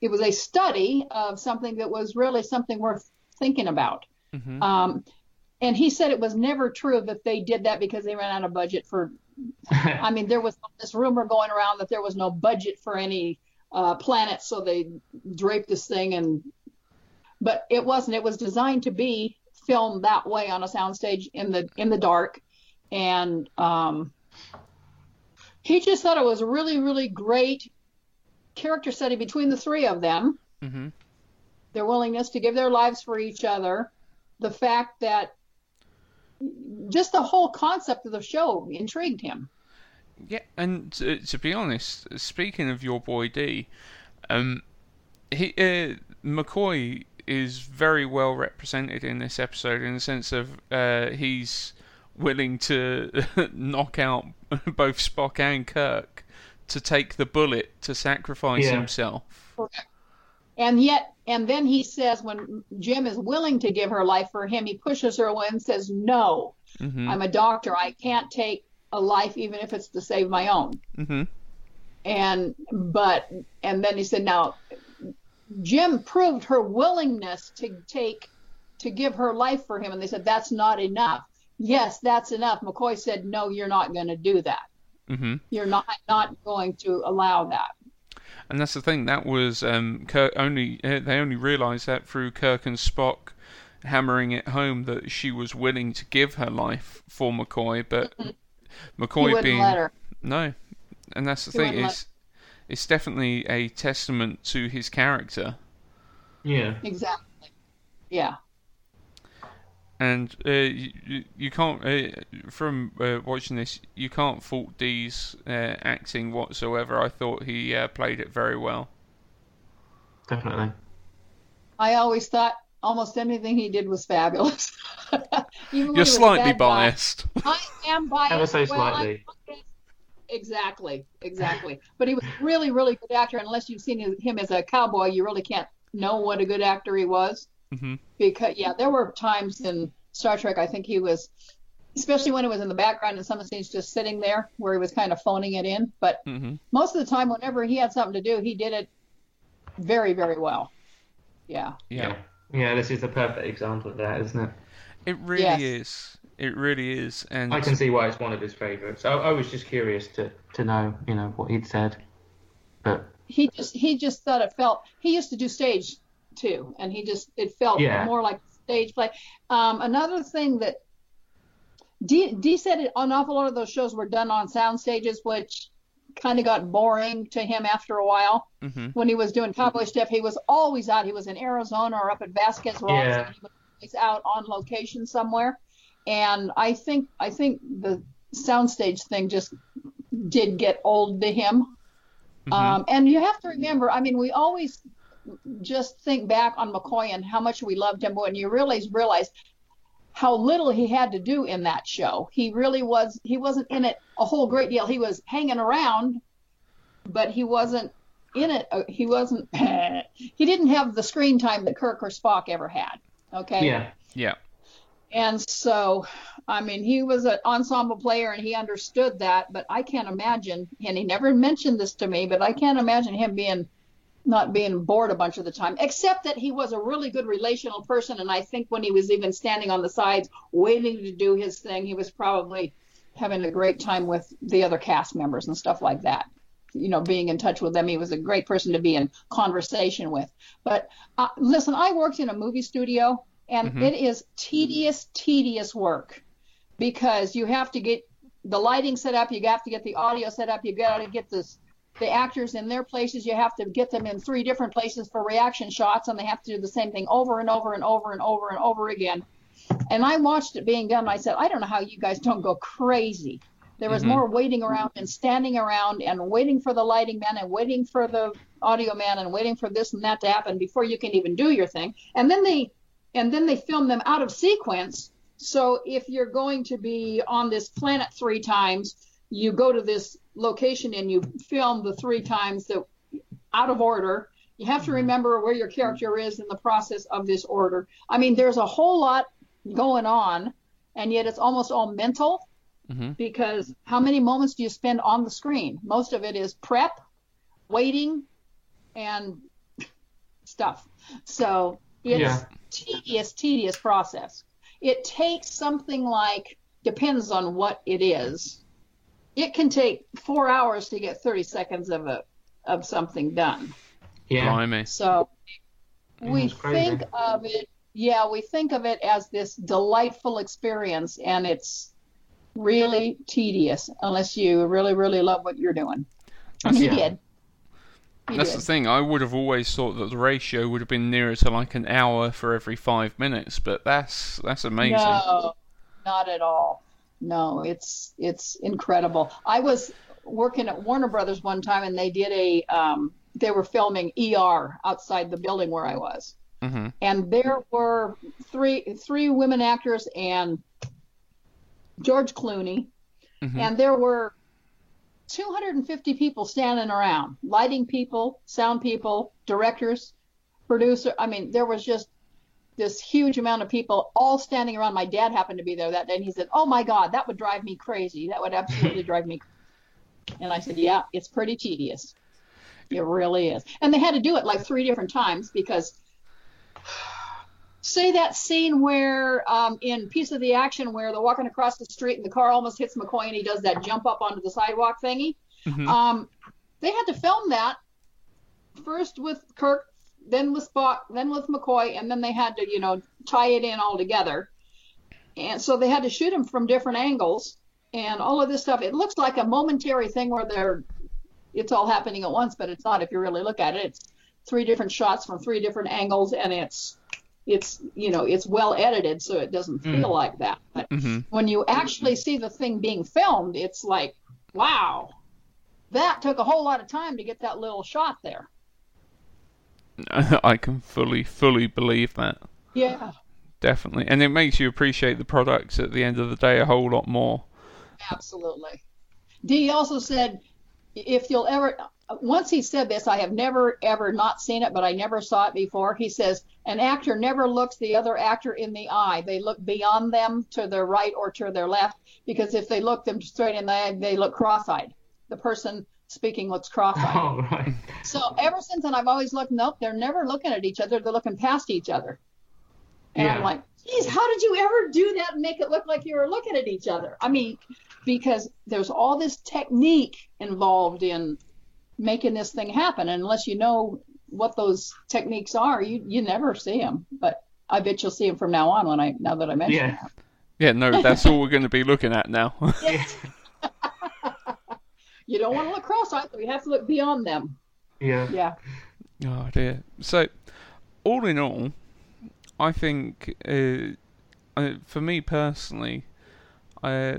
Speaker 2: it was a study of something that was really something worth thinking about.
Speaker 7: Mhm.
Speaker 2: Um, and he said it was never true that they did that because they ran out of budget for I mean, there was this rumor going around that there was no budget for any uh, planets, so they draped this thing, and but it wasn't. It was designed to be filmed that way on a soundstage in the in the dark, and um, he just thought it was a really really great character study between the three of them.
Speaker 7: Mhm.
Speaker 2: Their willingness to give their lives for each other, the fact that just the whole concept of the show intrigued him.
Speaker 7: Yeah, and to, to be honest, speaking of your boy D, um, he uh, McCoy is very well represented in this episode in the sense of uh, he's willing to knock out both Spock and Kirk to take the bullet to sacrifice
Speaker 8: Yeah.
Speaker 7: himself.
Speaker 2: And yet, and then he says, when Jim is willing to give her life for him, he pushes her away and says, No,
Speaker 7: hmm
Speaker 2: I'm a doctor. I can't take a life, even if it's to save my own.
Speaker 7: hmm
Speaker 2: And, but, and then he said, Now, Jim proved her willingness to take, to give her life for him. And they said, That's not enough. Yes, that's enough. McCoy said, No, you're not going to do that.
Speaker 7: hmm
Speaker 2: You're not, not going to allow that.
Speaker 7: And that's the thing. That was um, Kirk only. Uh, they only realised that through Kirk and Spock hammering it home that she was willing to give her life for McCoy, but McCoy
Speaker 2: wouldn't
Speaker 7: being
Speaker 2: let her.
Speaker 7: no. And that's the
Speaker 2: He
Speaker 7: thing.
Speaker 2: wouldn't let-
Speaker 7: It's it's definitely a testament to his character.
Speaker 8: Yeah.
Speaker 2: Exactly. Yeah.
Speaker 7: And uh, you, you- you can't uh, from uh, watching this, you can't fault Dee's uh, acting whatsoever. I thought he uh, played it very well.
Speaker 8: Definitely.
Speaker 2: I always thought almost anything he did was fabulous. Even when he
Speaker 7: You're slightly
Speaker 2: bad guy.
Speaker 7: biased.
Speaker 2: I am biased.
Speaker 8: Ever so
Speaker 2: Well,
Speaker 8: slightly.
Speaker 2: I'm exactly, exactly. But he was really, really good actor. Unless you've seen him as a cowboy, you really can't know what a good actor he was.
Speaker 7: Mm-hmm.
Speaker 2: Because yeah, there were times in Star Trek I think he was, especially when it was in the background and some of the scenes just sitting there where he was kind of phoning it in. But
Speaker 7: Mm-hmm.
Speaker 2: most of the time, whenever he had something to do, he did it very, very well. Yeah.
Speaker 7: Yeah.
Speaker 8: Yeah, this is the perfect example of that, isn't it?
Speaker 7: It really
Speaker 2: Yes.
Speaker 7: is. It really is. And
Speaker 8: I can see why it's one of his favourites. I, I was just curious to, to know, you know, what he'd said. But
Speaker 2: he just he just thought it felt he used to do stage too. And he just it felt
Speaker 8: Yeah.
Speaker 2: more like stage play. Um, another thing that D, D said it, an awful lot of those shows were done on sound stages which kind of got boring to him after a while.
Speaker 7: Mhm.
Speaker 2: when he was doing cowboy stuff he was always out. He was in arizona or up at vasquez rocks.
Speaker 8: Yeah.
Speaker 2: and he was always out on location somewhere. And i think i think the soundstage thing just did get old to him. Um, and you have to remember, I mean, we always just think back on McCoy and how much we loved him, when you realize realize how little he had to do in that show. He really was. He wasn't in it a whole great deal. He was hanging around, but he wasn't in it. uh, He wasn't. he didn't have the screen time that Kirk or Spock ever had. Okay.
Speaker 8: yeah,
Speaker 7: yeah.
Speaker 2: And so, I mean, he was an ensemble player and he understood that, but I can't imagine, and he never mentioned this to me, but I can't imagine him being not being bored a bunch of the time, except that he was a really good relational person. And I think when he was even standing on the sides waiting to do his thing, he was probably having a great time with the other cast members and stuff like that. You know, being in touch with them. He was a great person to be in conversation with. But uh, listen, I worked in a movie studio and it is tedious, tedious work because you have to get the lighting set up, you have to get the audio set up, you got to get this the actors in their places. You have to get them in three different places for reaction shots, and they have to do the same thing over and over and over and over and over again. And I watched it being done. And I said, I don't know how you guys don't go crazy. There was mm-hmm. more waiting around and standing around and waiting for the lighting man and waiting for the audio man and waiting for this and that to happen before you can even do your thing. And then they and then they film them out of sequence. So if you're going to be on this planet three times, you go to this location and you film the three times that out of order. You have to mm-hmm. remember where your character is in the process of this order. I mean, there's a whole lot going on, and yet it's almost all mental mm-hmm. because how many moments do you spend on the screen? Most of it is prep, waiting, and stuff. So it's
Speaker 8: Yeah.
Speaker 2: tedious, tedious process. It takes something like depends on what it is. It can take four hours to get 30 seconds of a of something done.
Speaker 8: yeah.
Speaker 7: Blimey.
Speaker 2: So we think of it, yeah, we think of it as this delightful experience, and it's really tedious unless you really, really love what you're doing. And he
Speaker 8: Yeah.
Speaker 2: did. He
Speaker 7: That's
Speaker 2: did.
Speaker 7: the thing. I would have always thought that the ratio would have been nearer to like an hour for every five minutes, but that's that's amazing.
Speaker 2: No, not at all. No, it's it's incredible. I was working at Warner Brothers one time, and they did a um, they were filming ER outside the building where I was,
Speaker 7: Mhm.
Speaker 2: and there were three three women actors and George Clooney, and there were 250 people standing around, lighting people, sound people, directors, producer. I mean, there was just this huge amount of people all standing around. My dad happened to be there that day, and he said, "Oh my God, that would drive me crazy. That would absolutely drive me." crazy." And I said, "Yeah, it's pretty tedious. It really is." And they had to do it like three different times because, say that scene where um, in Piece of the Action where they're walking across the street and the car almost hits McCoy and he does that jump up onto the sidewalk thingy. Um, they had to film that first with Kirk, then with Spock, then with McCoy, and then they had to, you know, tie it in all together. And so they had to shoot him from different angles and all of this stuff. It looks like a momentary thing where they're, it's all happening at once, but it's not if you really look at it. It's three different shots from three different angles, and it's, it's, you know, it's well edited, so it doesn't feel mm-hmm. like that. But mm-hmm. when you actually see the thing being filmed, it's like, wow, that took a whole lot of time to get that little shot there.
Speaker 7: I can fully, fully believe that.
Speaker 2: Yeah,
Speaker 7: Definitely. And it makes you appreciate the products at the end of the day a whole lot more.
Speaker 2: absolutely. Dee also said, if you'll ever, once he said this, I have never ever not seen it, but I never saw it before. He says, an actor never looks the other actor in the eye. They look beyond them to their right or to their left, because if they look them straight in the eye, they look cross-eyed. The person speaking looks cross-eyed.
Speaker 8: Oh, right.
Speaker 2: So ever since then, I've always looked. Nope, they're never looking at each other. They're looking past each other. And
Speaker 8: Yeah.
Speaker 2: I'm like, geez, how did you ever do that and make it look like you were looking at each other? I mean, because there's all this technique involved in making this thing happen. And unless you know what those techniques are, you you never see them. But I bet you'll see them from now on. When I now that I mention
Speaker 8: Yeah.
Speaker 7: Yeah, no, that's all we're going to be looking at now.
Speaker 2: it, you don't want to look cross-eyed, so you have to look beyond them.
Speaker 8: Yeah.
Speaker 2: Yeah.
Speaker 7: Oh dear. So, all in all, I think uh, uh, for me personally, uh,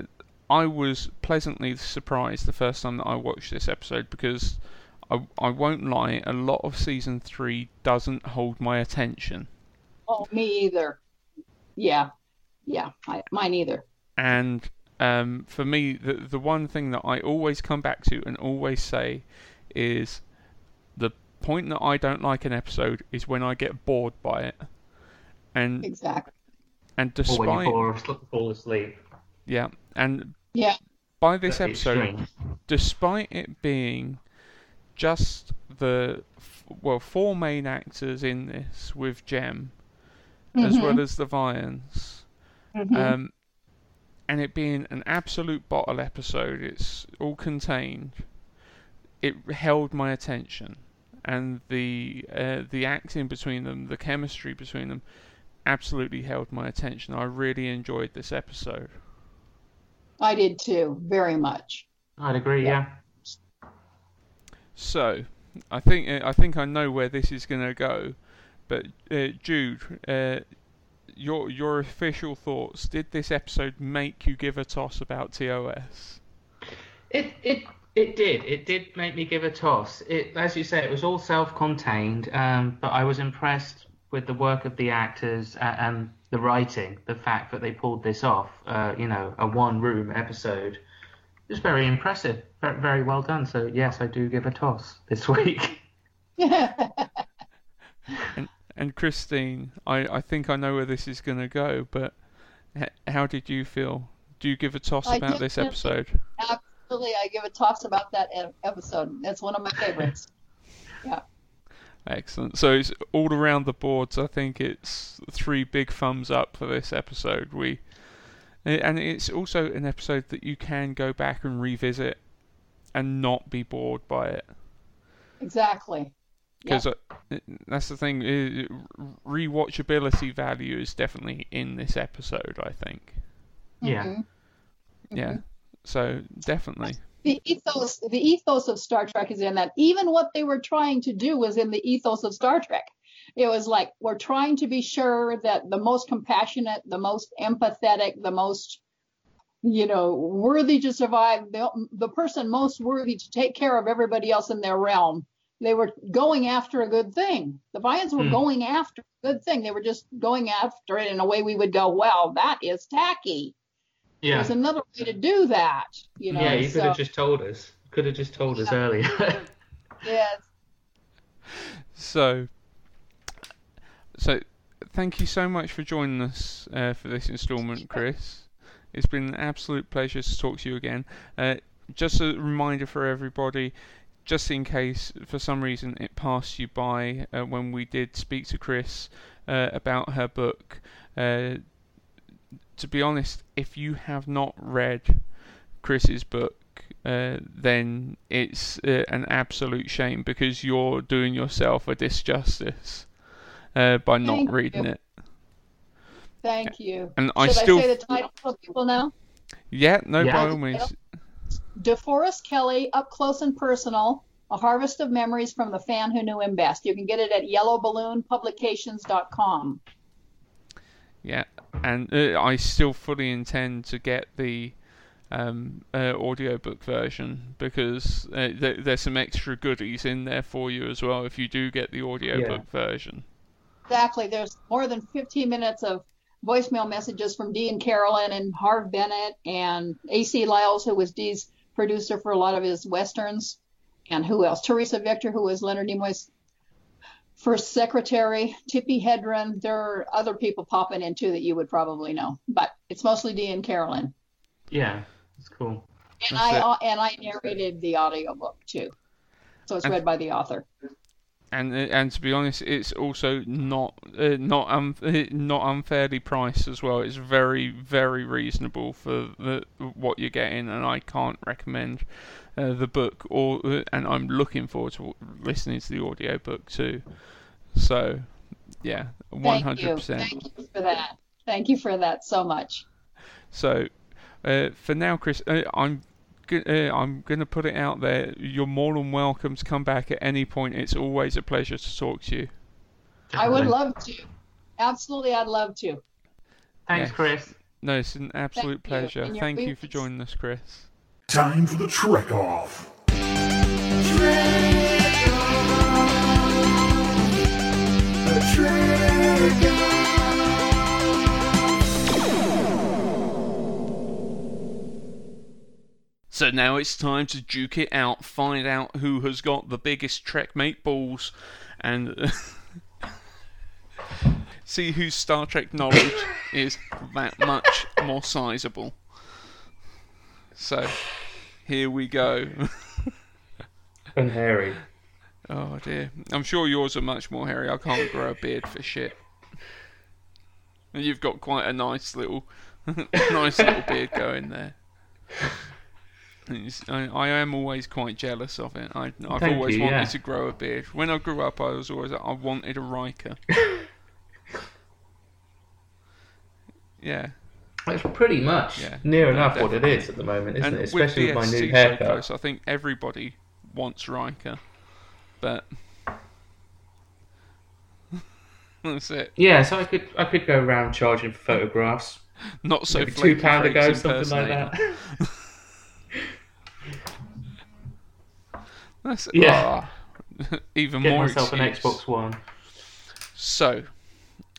Speaker 7: I was pleasantly surprised the first time that I watched this episode because I, I won't lie, a lot of season three doesn't hold my attention.
Speaker 2: Oh, me either. Yeah. Yeah. I, mine either.
Speaker 7: And um, for me, the the one thing that I always come back to and always say is the point that I don't like an episode is when I get bored by it. And
Speaker 2: Exactly.
Speaker 7: and
Speaker 8: Or when
Speaker 7: despite
Speaker 8: you fall, asleep- fall asleep.
Speaker 7: yeah, and
Speaker 2: Yeah.
Speaker 7: by this
Speaker 8: That's
Speaker 7: episode,
Speaker 8: extreme.
Speaker 7: despite it being just the f- well four main actors in this with Gem, as
Speaker 2: Mm-hmm.
Speaker 7: well as the Vians, um, and it being an absolute bottle episode, it's all contained. It held my attention, and the uh, the acting between them, the chemistry between them, absolutely held my attention. I really enjoyed this episode.
Speaker 2: I did too, very much.
Speaker 8: I'd agree, yeah.
Speaker 7: So, I think uh, I think I know where this is going to go, but uh, Jude, uh, your your official thoughts? Did this episode make you give a toss about TOS?
Speaker 8: It it it did. It did make me give a toss. It as you say, it was all self-contained, um, but I was impressed with the work of the actors and, and the writing. The fact that they pulled this off, uh, you know, a one-room episode, is very impressive. Very, very well done. So yes, I do give a toss this week.
Speaker 7: And Christine, I, I think I know where this is going to go, but h- how did you feel? Do you give a toss
Speaker 2: I
Speaker 7: about this episode?
Speaker 2: Absolutely, I give a toss about that episode. That's one of my favorites. Yeah.
Speaker 7: Excellent. So it's all around the boards. I think it's three big thumbs up for this episode. We, and it's also an episode that you can go back and revisit, and not be bored by it.
Speaker 2: Exactly.
Speaker 7: Because that's the thing. Rewatchability value is definitely in this episode. I think.
Speaker 8: yeah.
Speaker 2: Mhm.
Speaker 7: Yeah. So definitely.
Speaker 2: The ethos, the ethos of Star Trek is in that. Even what they were trying to do was in the ethos of Star Trek. It was like we're trying to be sure that the most compassionate, the most empathetic, the most, you know, worthy to survive, the, the person most worthy to take care of everybody else in their realm. They were going after a good thing. The Vians were
Speaker 8: Hmm.
Speaker 2: going after a good thing. They were just going after it in a way we would go, well, that is tacky.
Speaker 8: Yeah.
Speaker 2: There's another way to do that. You know,
Speaker 8: yeah, you could
Speaker 2: so-
Speaker 8: have just told us. Could have just told us earlier.
Speaker 2: Yes.
Speaker 7: So, so thank you so much for joining us uh, for this instalment, Chris. It's been an absolute pleasure to talk to you again. Uh, just a reminder for everybody, just in case for some reason it passed you by uh, when we did speak to Chris uh, about her book. Uh, to be honest, if you have not read Chris's book, uh, then it's uh, an absolute shame because you're doing yourself a disjustice uh, by not reading
Speaker 2: you.
Speaker 7: it.
Speaker 2: Thank you.
Speaker 7: And I
Speaker 2: Should
Speaker 7: still,
Speaker 2: I say the title for people now?
Speaker 7: yeah, no,
Speaker 8: Yeah.
Speaker 7: by all means,
Speaker 2: DeForest Kelley, Up Close and Personal, A Harvest of Memories from the Fan Who Knew Him Best. You can get it at yellowballoonpublications.com.
Speaker 7: yeah, and uh, I still fully intend to get the um, uh, audiobook version because uh, there, there's some extra goodies in there for you as well if you do get the audiobook version.
Speaker 2: Exactly. There's more than 15 minutes of voicemail messages from Dee and Carolyn and Harve Bennett and AC Lyles, who was Dee's producer for a lot of his westerns. And who else? Teresa Victor, who was Leonard Nimoy's first secretary. Tippi Hedren. There are other people popping in too that you would probably know, but it's mostly Dee and Carolyn.
Speaker 8: Yeah, it's cool.
Speaker 2: And
Speaker 7: That's
Speaker 2: I
Speaker 7: it.
Speaker 2: and I narrated the audiobook too, so it's read by the author.
Speaker 7: And uh, and to be honest, it's also not uh, not uh, not unfairly priced as well. It's very very reasonable for the what you're getting, and I can't recommend uh, the book. Or uh, and I'm looking forward to listening to the audiobook too. So yeah, one hundred percent.
Speaker 2: Thank you for that. Thank you for that so much.
Speaker 7: So uh, for now, Chris, uh, I'm. Go- Uh, I'm going to put it out there. You're more than welcome to come back at any point. It's always a pleasure to talk to you.
Speaker 2: I would love to. Absolutely, I'd love to.
Speaker 8: Thanks,
Speaker 7: Yeah.
Speaker 8: Chris.
Speaker 7: No, it's an absolute
Speaker 2: you.
Speaker 7: pleasure.
Speaker 2: And your
Speaker 7: Thank you for joining us, Chris.
Speaker 3: Time for the Trek Off.
Speaker 7: So now it's time to duke it out, find out who has got the biggest Trekmate balls, and see whose Star Trek knowledge is that much more sizable. So, here we go.
Speaker 8: And hairy.
Speaker 7: Oh dear. I'm sure yours are much more hairy. I can't grow a beard for shit. And you've got quite a nice little, nice little beard going there. I, I am always quite jealous of it. I, I've
Speaker 8: Thank
Speaker 7: always
Speaker 8: you,
Speaker 7: wanted
Speaker 8: yeah.
Speaker 7: to grow a beard. When I grew up, I was always I wanted a Riker. yeah,
Speaker 8: It's pretty much
Speaker 7: Yeah.
Speaker 8: near
Speaker 7: No,
Speaker 8: enough what it is at the moment, isn't
Speaker 7: and
Speaker 8: it? Especially with, my
Speaker 7: DSC
Speaker 8: new
Speaker 7: so
Speaker 8: haircut.
Speaker 7: close, I think everybody wants Riker, but that's it.
Speaker 8: Yeah, so I could I could go around charging for photographs.
Speaker 7: Not so
Speaker 8: two
Speaker 7: pound
Speaker 8: pound ago, something like that.
Speaker 7: That's
Speaker 8: Yeah.
Speaker 7: ah, even
Speaker 8: Get
Speaker 7: more
Speaker 8: myself an. Xbox One.
Speaker 7: So,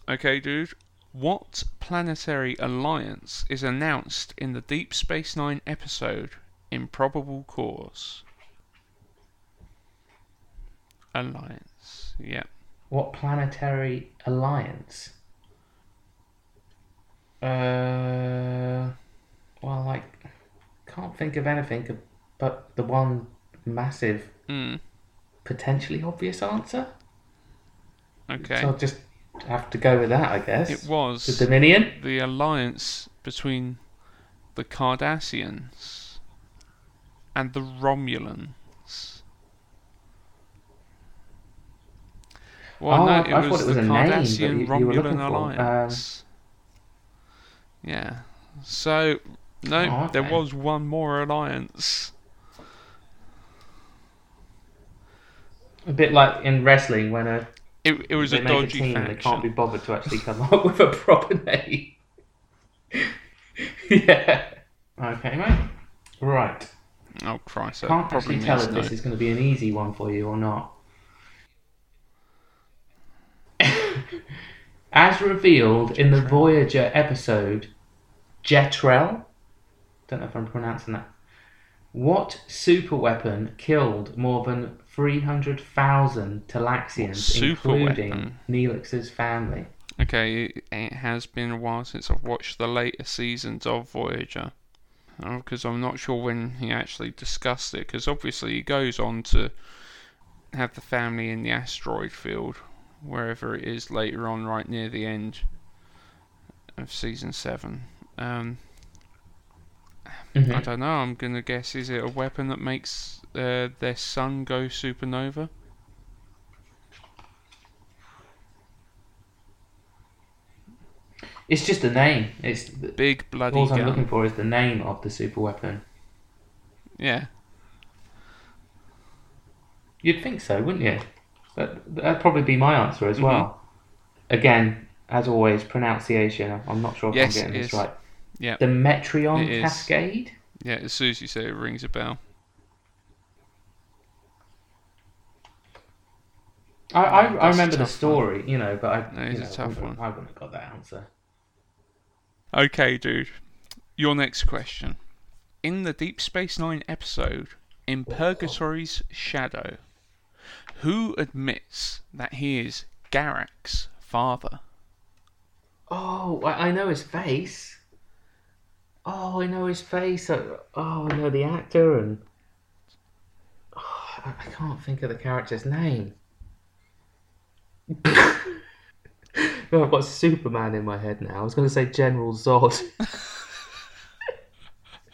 Speaker 7: okay, dude. What planetary alliance is announced in the Deep Space Nine episode Improbable Cause? Alliance. Yeah.
Speaker 8: What planetary alliance? Uh, well, like, can't think of anything but the one massive,
Speaker 7: Hmm.
Speaker 8: potentially obvious answer.
Speaker 7: Okay.
Speaker 8: So I'll just have to go with that, I guess.
Speaker 7: It was
Speaker 8: the Dominion.
Speaker 7: the alliance between the Cardassians and the Romulans. Well,
Speaker 8: Oh,
Speaker 7: no,
Speaker 8: I-
Speaker 7: it
Speaker 8: I
Speaker 7: was
Speaker 8: thought it was
Speaker 7: the
Speaker 8: a name
Speaker 7: Cardassian
Speaker 8: you- you were looking
Speaker 7: Romulan
Speaker 8: for. Um,
Speaker 7: alliance. yeah. So no,
Speaker 8: Oh,
Speaker 7: there was one more alliance.
Speaker 8: A bit like in wrestling when a
Speaker 7: It, it was a
Speaker 8: make a team and they can't be bothered to actually come up with a proper name. yeah. Okay, mate. Right.
Speaker 7: Oh Christ! that
Speaker 8: Can't
Speaker 7: probably
Speaker 8: actually tell if
Speaker 7: no.
Speaker 8: this is going to be an easy one for you or not. As revealed in the Voyager episode Jetrel, don't know if I'm pronouncing that. What superweapon killed more than 300,000 Talaxians, including
Speaker 7: superweapon?
Speaker 8: Neelix's family?
Speaker 7: Okay, it- it has been a while since I've watched the later seasons of Voyager. Because I'm not sure when he actually discussed it. Because obviously he goes on to have the family in the asteroid field, wherever it is later on, right near the end of season 7. Um,
Speaker 8: Mhm.
Speaker 7: I don't know, I'm going to guess is it a weapon that makes uh, their sun go supernova?
Speaker 8: It's just a name. It's
Speaker 7: Big bloody
Speaker 8: all I'm
Speaker 7: gun.
Speaker 8: looking for is the name of the super weapon.
Speaker 7: Yeah.
Speaker 8: You'd think so, wouldn't you? But that'd probably be my answer
Speaker 7: Mm-hmm.
Speaker 8: as well. Again, as always, pronunciation. I'm not sure if
Speaker 7: Yes,
Speaker 8: I'm getting this
Speaker 7: is.
Speaker 8: right.
Speaker 7: Yeah.
Speaker 8: The Metreon. Cascade.
Speaker 7: Yeah, as soon as you say it, rings a bell.
Speaker 8: I, I, I remember the story, you know, but I,
Speaker 7: No,
Speaker 8: you know,
Speaker 7: tough
Speaker 8: I, wouldn't,
Speaker 7: one.
Speaker 8: I wouldn't have got that answer.
Speaker 7: Okay, dude. Your next question. in the Deep Space Nine episode In Purgatory's Shadow, who admits that he is Garak's father?
Speaker 8: Oh, I, I know his face. Oh, I know his face. Oh, oh, I know the actor, and oh, I I can't think of the character's name. Oh, I've got Superman in my head now. I was going to say General Zod.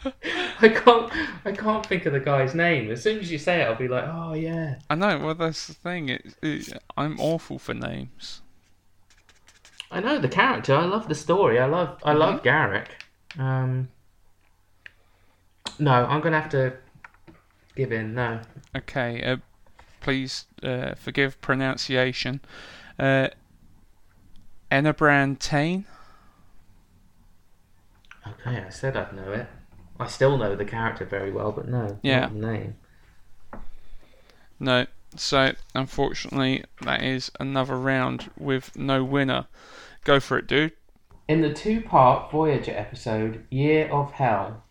Speaker 8: I can't. I can't think of the guy's name. As soon as you say it, I'll be like, "Oh yeah."
Speaker 7: I know. Well, that's the thing. It, it, I'm awful for names.
Speaker 8: I know the character. I love the story. I love. I love mm-hmm. Garak. Um. No, I'm gonna have to give in. No.
Speaker 7: Okay. Uh, please uh, forgive pronunciation. Uh, Enabran Tain.
Speaker 8: Okay, I said I'd know it. I still know the character very well, but no,
Speaker 7: Yeah.
Speaker 8: name.
Speaker 7: No. So unfortunately, that is another round with no winner. Go for it, dude.
Speaker 8: In the two-part Voyager episode, Year of Hell,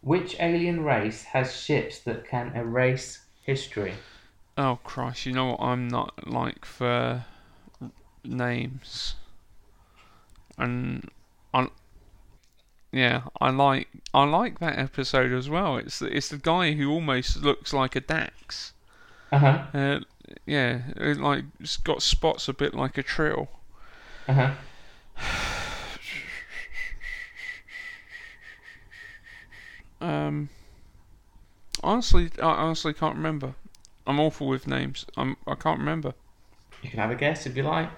Speaker 8: which alien race has ships that can erase history?
Speaker 7: Oh Christ! You know what? I'm not like for names, and I, yeah, I like I like that episode as well. It's the- it's the guy who almost looks like a Dax.
Speaker 8: Uh huh.
Speaker 7: Uh, yeah, it, like it's got spots a bit like a Trill.
Speaker 8: Uh huh.
Speaker 7: Um, honestly, I honestly can't remember. I'm awful with names. I'm I can't remember.
Speaker 8: You can have a guess if you like.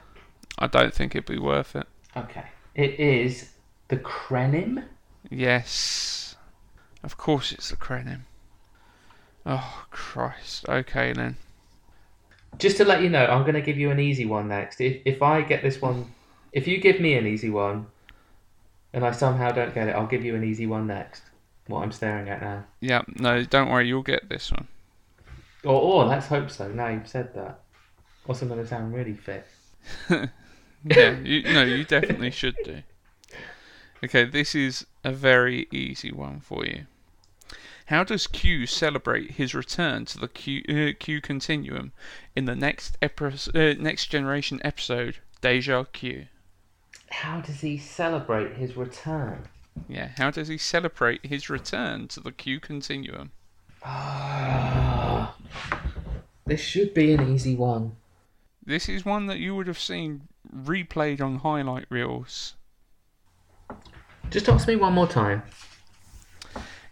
Speaker 7: I don't think it'd be worth it.
Speaker 8: Okay. It is the Krenim.
Speaker 7: Yes. Of course it's the Krenim. Oh, Christ. Okay, then.
Speaker 8: Just to let you know, I'm going to give you an easy one next. If if I get this one, if you give me an easy one, and I somehow don't get it, I'll give you an easy one next. What I'm staring at now.
Speaker 7: Yeah, no, don't worry, you'll get this one.
Speaker 8: Or, or let's hope so. Now you've said that. Also, going to sound really fit.
Speaker 7: Yeah, you, no, you definitely should do. Okay, this is a very easy one for you. How does Q celebrate his return to the Q, uh, Q continuum in the next epis uh, next generation episode, Deja Q?
Speaker 8: How does he celebrate his return?
Speaker 7: Yeah, how does he celebrate his return to the Q continuum?
Speaker 8: Ah, this should be an easy one.
Speaker 7: This is one that you would have seen replayed on highlight reels.
Speaker 8: Just ask me one more time.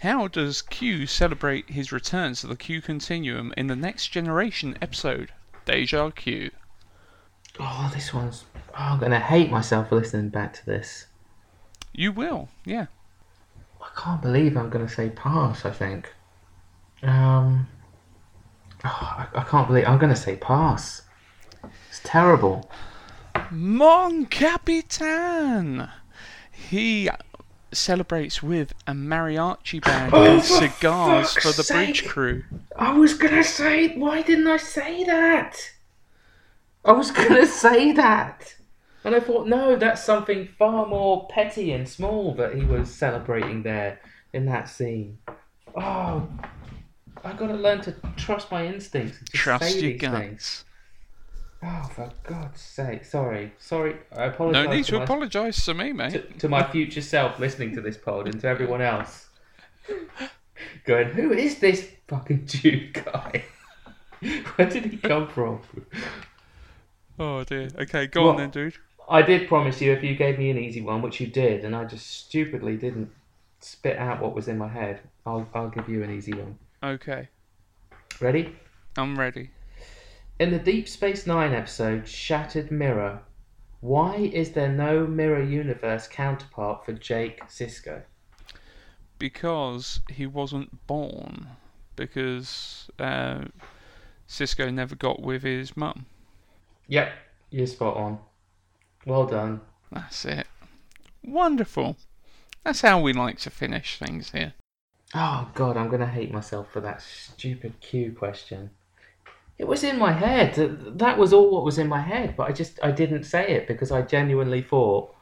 Speaker 7: How does Q celebrate his return to the Q continuum in the next generation episode, Deja Q?
Speaker 8: Oh, this one's. Oh, I'm going to hate myself for listening back to this.
Speaker 7: You will, yeah.
Speaker 8: I can't believe I'm going to say pass, I think. Um. Oh, I, I can't believe. I'm going to say pass. It's terrible.
Speaker 7: Mon Capitan! He celebrates with a mariachi band
Speaker 8: Oh,
Speaker 7: and
Speaker 8: for
Speaker 7: cigars for the bridge crew.
Speaker 8: I was going to say. Why didn't I say that? I was going to say that. And I thought, no, that's something far more petty and small that he was celebrating there in that scene. Oh, I've got to learn to trust my instincts. And
Speaker 7: Trust
Speaker 8: say
Speaker 7: your
Speaker 8: these
Speaker 7: guts.
Speaker 8: things. Oh, for God's sake! Sorry, sorry. I apologise.
Speaker 7: No need
Speaker 8: to
Speaker 7: to
Speaker 8: my-
Speaker 7: apologise to me, mate.
Speaker 8: to my future self listening to this pod and to everyone else. Going, who is this fucking Jew guy? Where did he come from?
Speaker 7: Oh dear. Okay, go on then, dude.
Speaker 8: I did promise you if you gave me an easy one, which you did, and I just stupidly didn't spit out what was in my head. I'll, I'll give you an easy one.
Speaker 7: Okay,
Speaker 8: Ready?
Speaker 7: I'm ready.
Speaker 8: In the Deep Space Nine episode Shattered Mirror, why is there no Mirror Universe counterpart for Jake Sisko?
Speaker 7: Because he wasn't born. Because uh, Sisko never got with his mum.
Speaker 8: Yep, you're spot on. Well done.
Speaker 7: That's it. Wonderful. That's how we like to finish things here.
Speaker 8: Oh god, I'm gonna hate myself for that stupid Q question. It was in my head. That was all what was in my head, but I just I didn't say it because I genuinely thought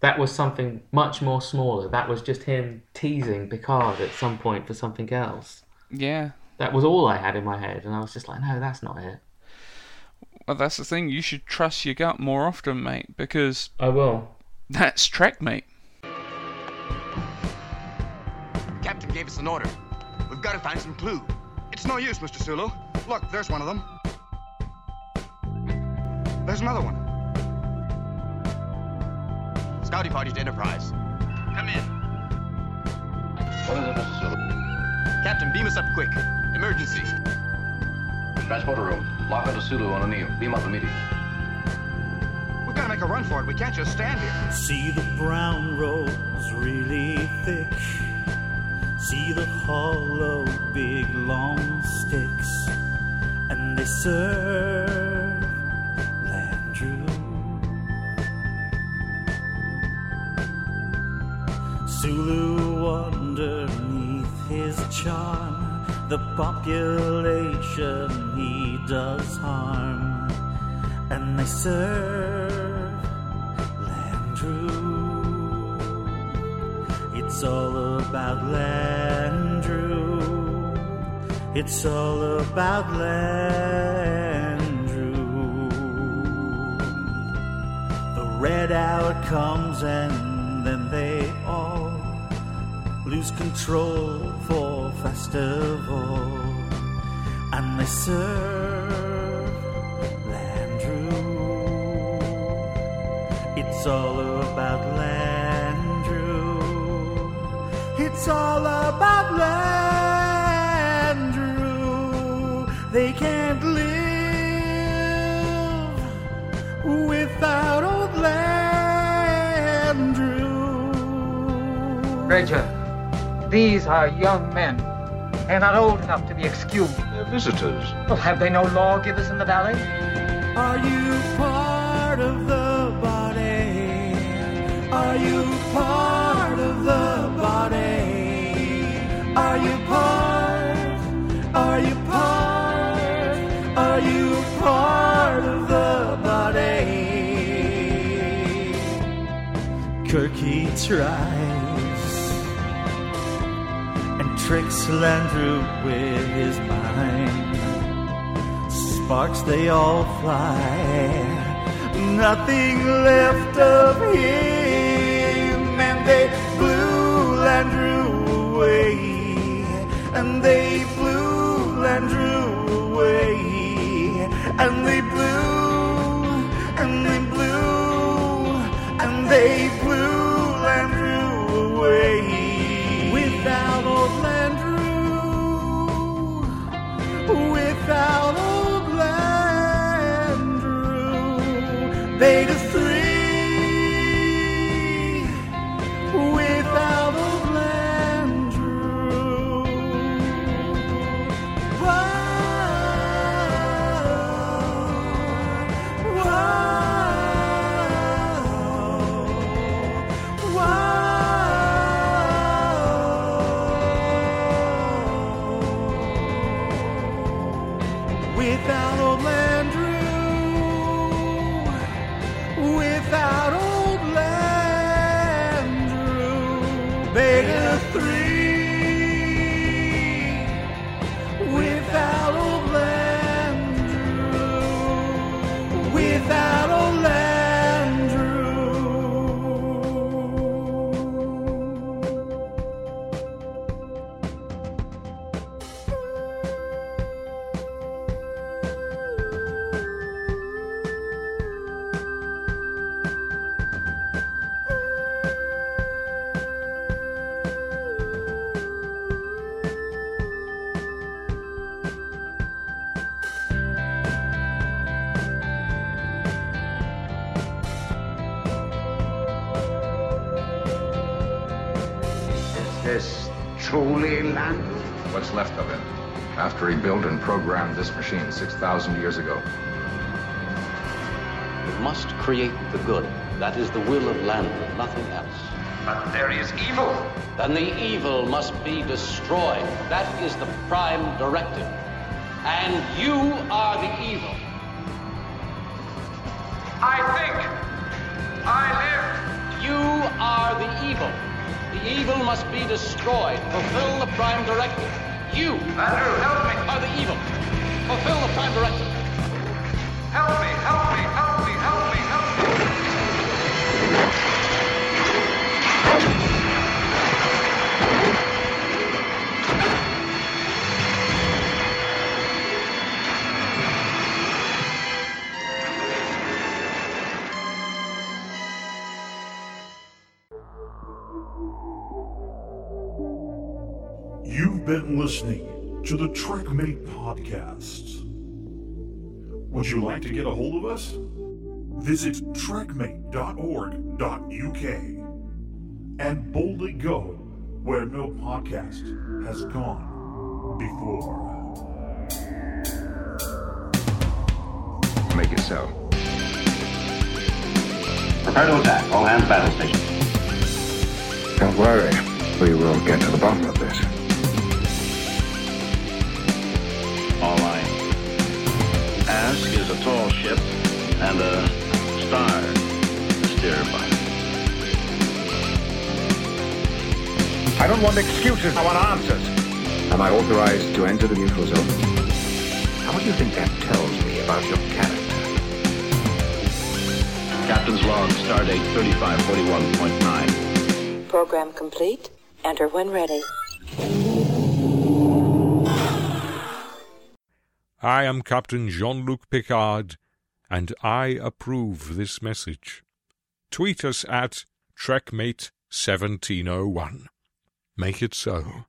Speaker 8: that was something much more smaller. That was just him teasing Picard at some point for something else.
Speaker 7: Yeah.
Speaker 8: That was all I had in my head, and I was just like, no, that's not it.
Speaker 7: Well, that's the thing. You should trust your gut more often, mate, because
Speaker 8: I will.
Speaker 7: that's Trek, mate.
Speaker 10: Captain gave us an order. We've got to find some clue. It's no use, Mr. Sulu. Look, there's one of them. There's another one. Scouty party to Enterprise. Come in.
Speaker 5: What is it, Mr. Sulu?
Speaker 10: Captain, beam us up quick. Emergency.
Speaker 5: Transporter room. Lock onto Sulu on a O'Neill. Beam up immediately.
Speaker 10: We've got to make a run for it. We can't just stand here.
Speaker 11: See the brown roads really thick. See the hollow, big, long sticks. And they serve Landru. Sulu underneath his charm. The population he does harm. And they serve Landru. It's all about Landru. It's all about Landru. The red hour comes and then they all lose control for festival. And they serve Landru. It's all about Landru. It's all about Landru. They can't live without old Landru.
Speaker 12: Major, these are young men. They're not old enough to be excused.
Speaker 5: They're visitors.
Speaker 12: Well, have they no lawgivers in the valley?
Speaker 11: Are you part of the body? Are you part of the body? Are you part? Are you part? Are you part of the body? Kirky tries tricks Landru with his mind. Sparks they all fly, nothing left of him, and they blew Landru away, and they blew Landru away, and they blew, and they blew, and they blew
Speaker 4: this
Speaker 13: machine 6,000 years ago.
Speaker 14: It must create the good. That is the will of Landru, nothing else.
Speaker 4: But there is evil.
Speaker 14: Then the evil must be destroyed. That is the prime directive. And you are the evil.
Speaker 4: I think. I live.
Speaker 14: You are the evil. The evil must be destroyed. Fulfill the prime directive. You,
Speaker 10: Andrew, help me.
Speaker 14: are the evil. Fulfill the prime directive.
Speaker 10: Help me, help me, help me, help me, help me.
Speaker 3: You've been listening to the Trekmate Podcast. Would you like to get a hold of us? Visit trekmate.org.uk and boldly go where no podcast has gone before.
Speaker 4: Make it so.
Speaker 5: Prepare to attack. All hands battle station.
Speaker 4: Don't worry. We will get to the bottom of this.
Speaker 5: Is a tall ship and a star to steer by.
Speaker 4: I don't want excuses. I want answers. Am I authorized to enter the neutral zone? How do you think that tells me about your character?
Speaker 5: Captain's log, stardate 3541.9.
Speaker 6: Program complete. Enter when ready.
Speaker 15: I am Captain Jean Luc Picard, and I approve this message. Tweet us at TrekMate1701. Make it so.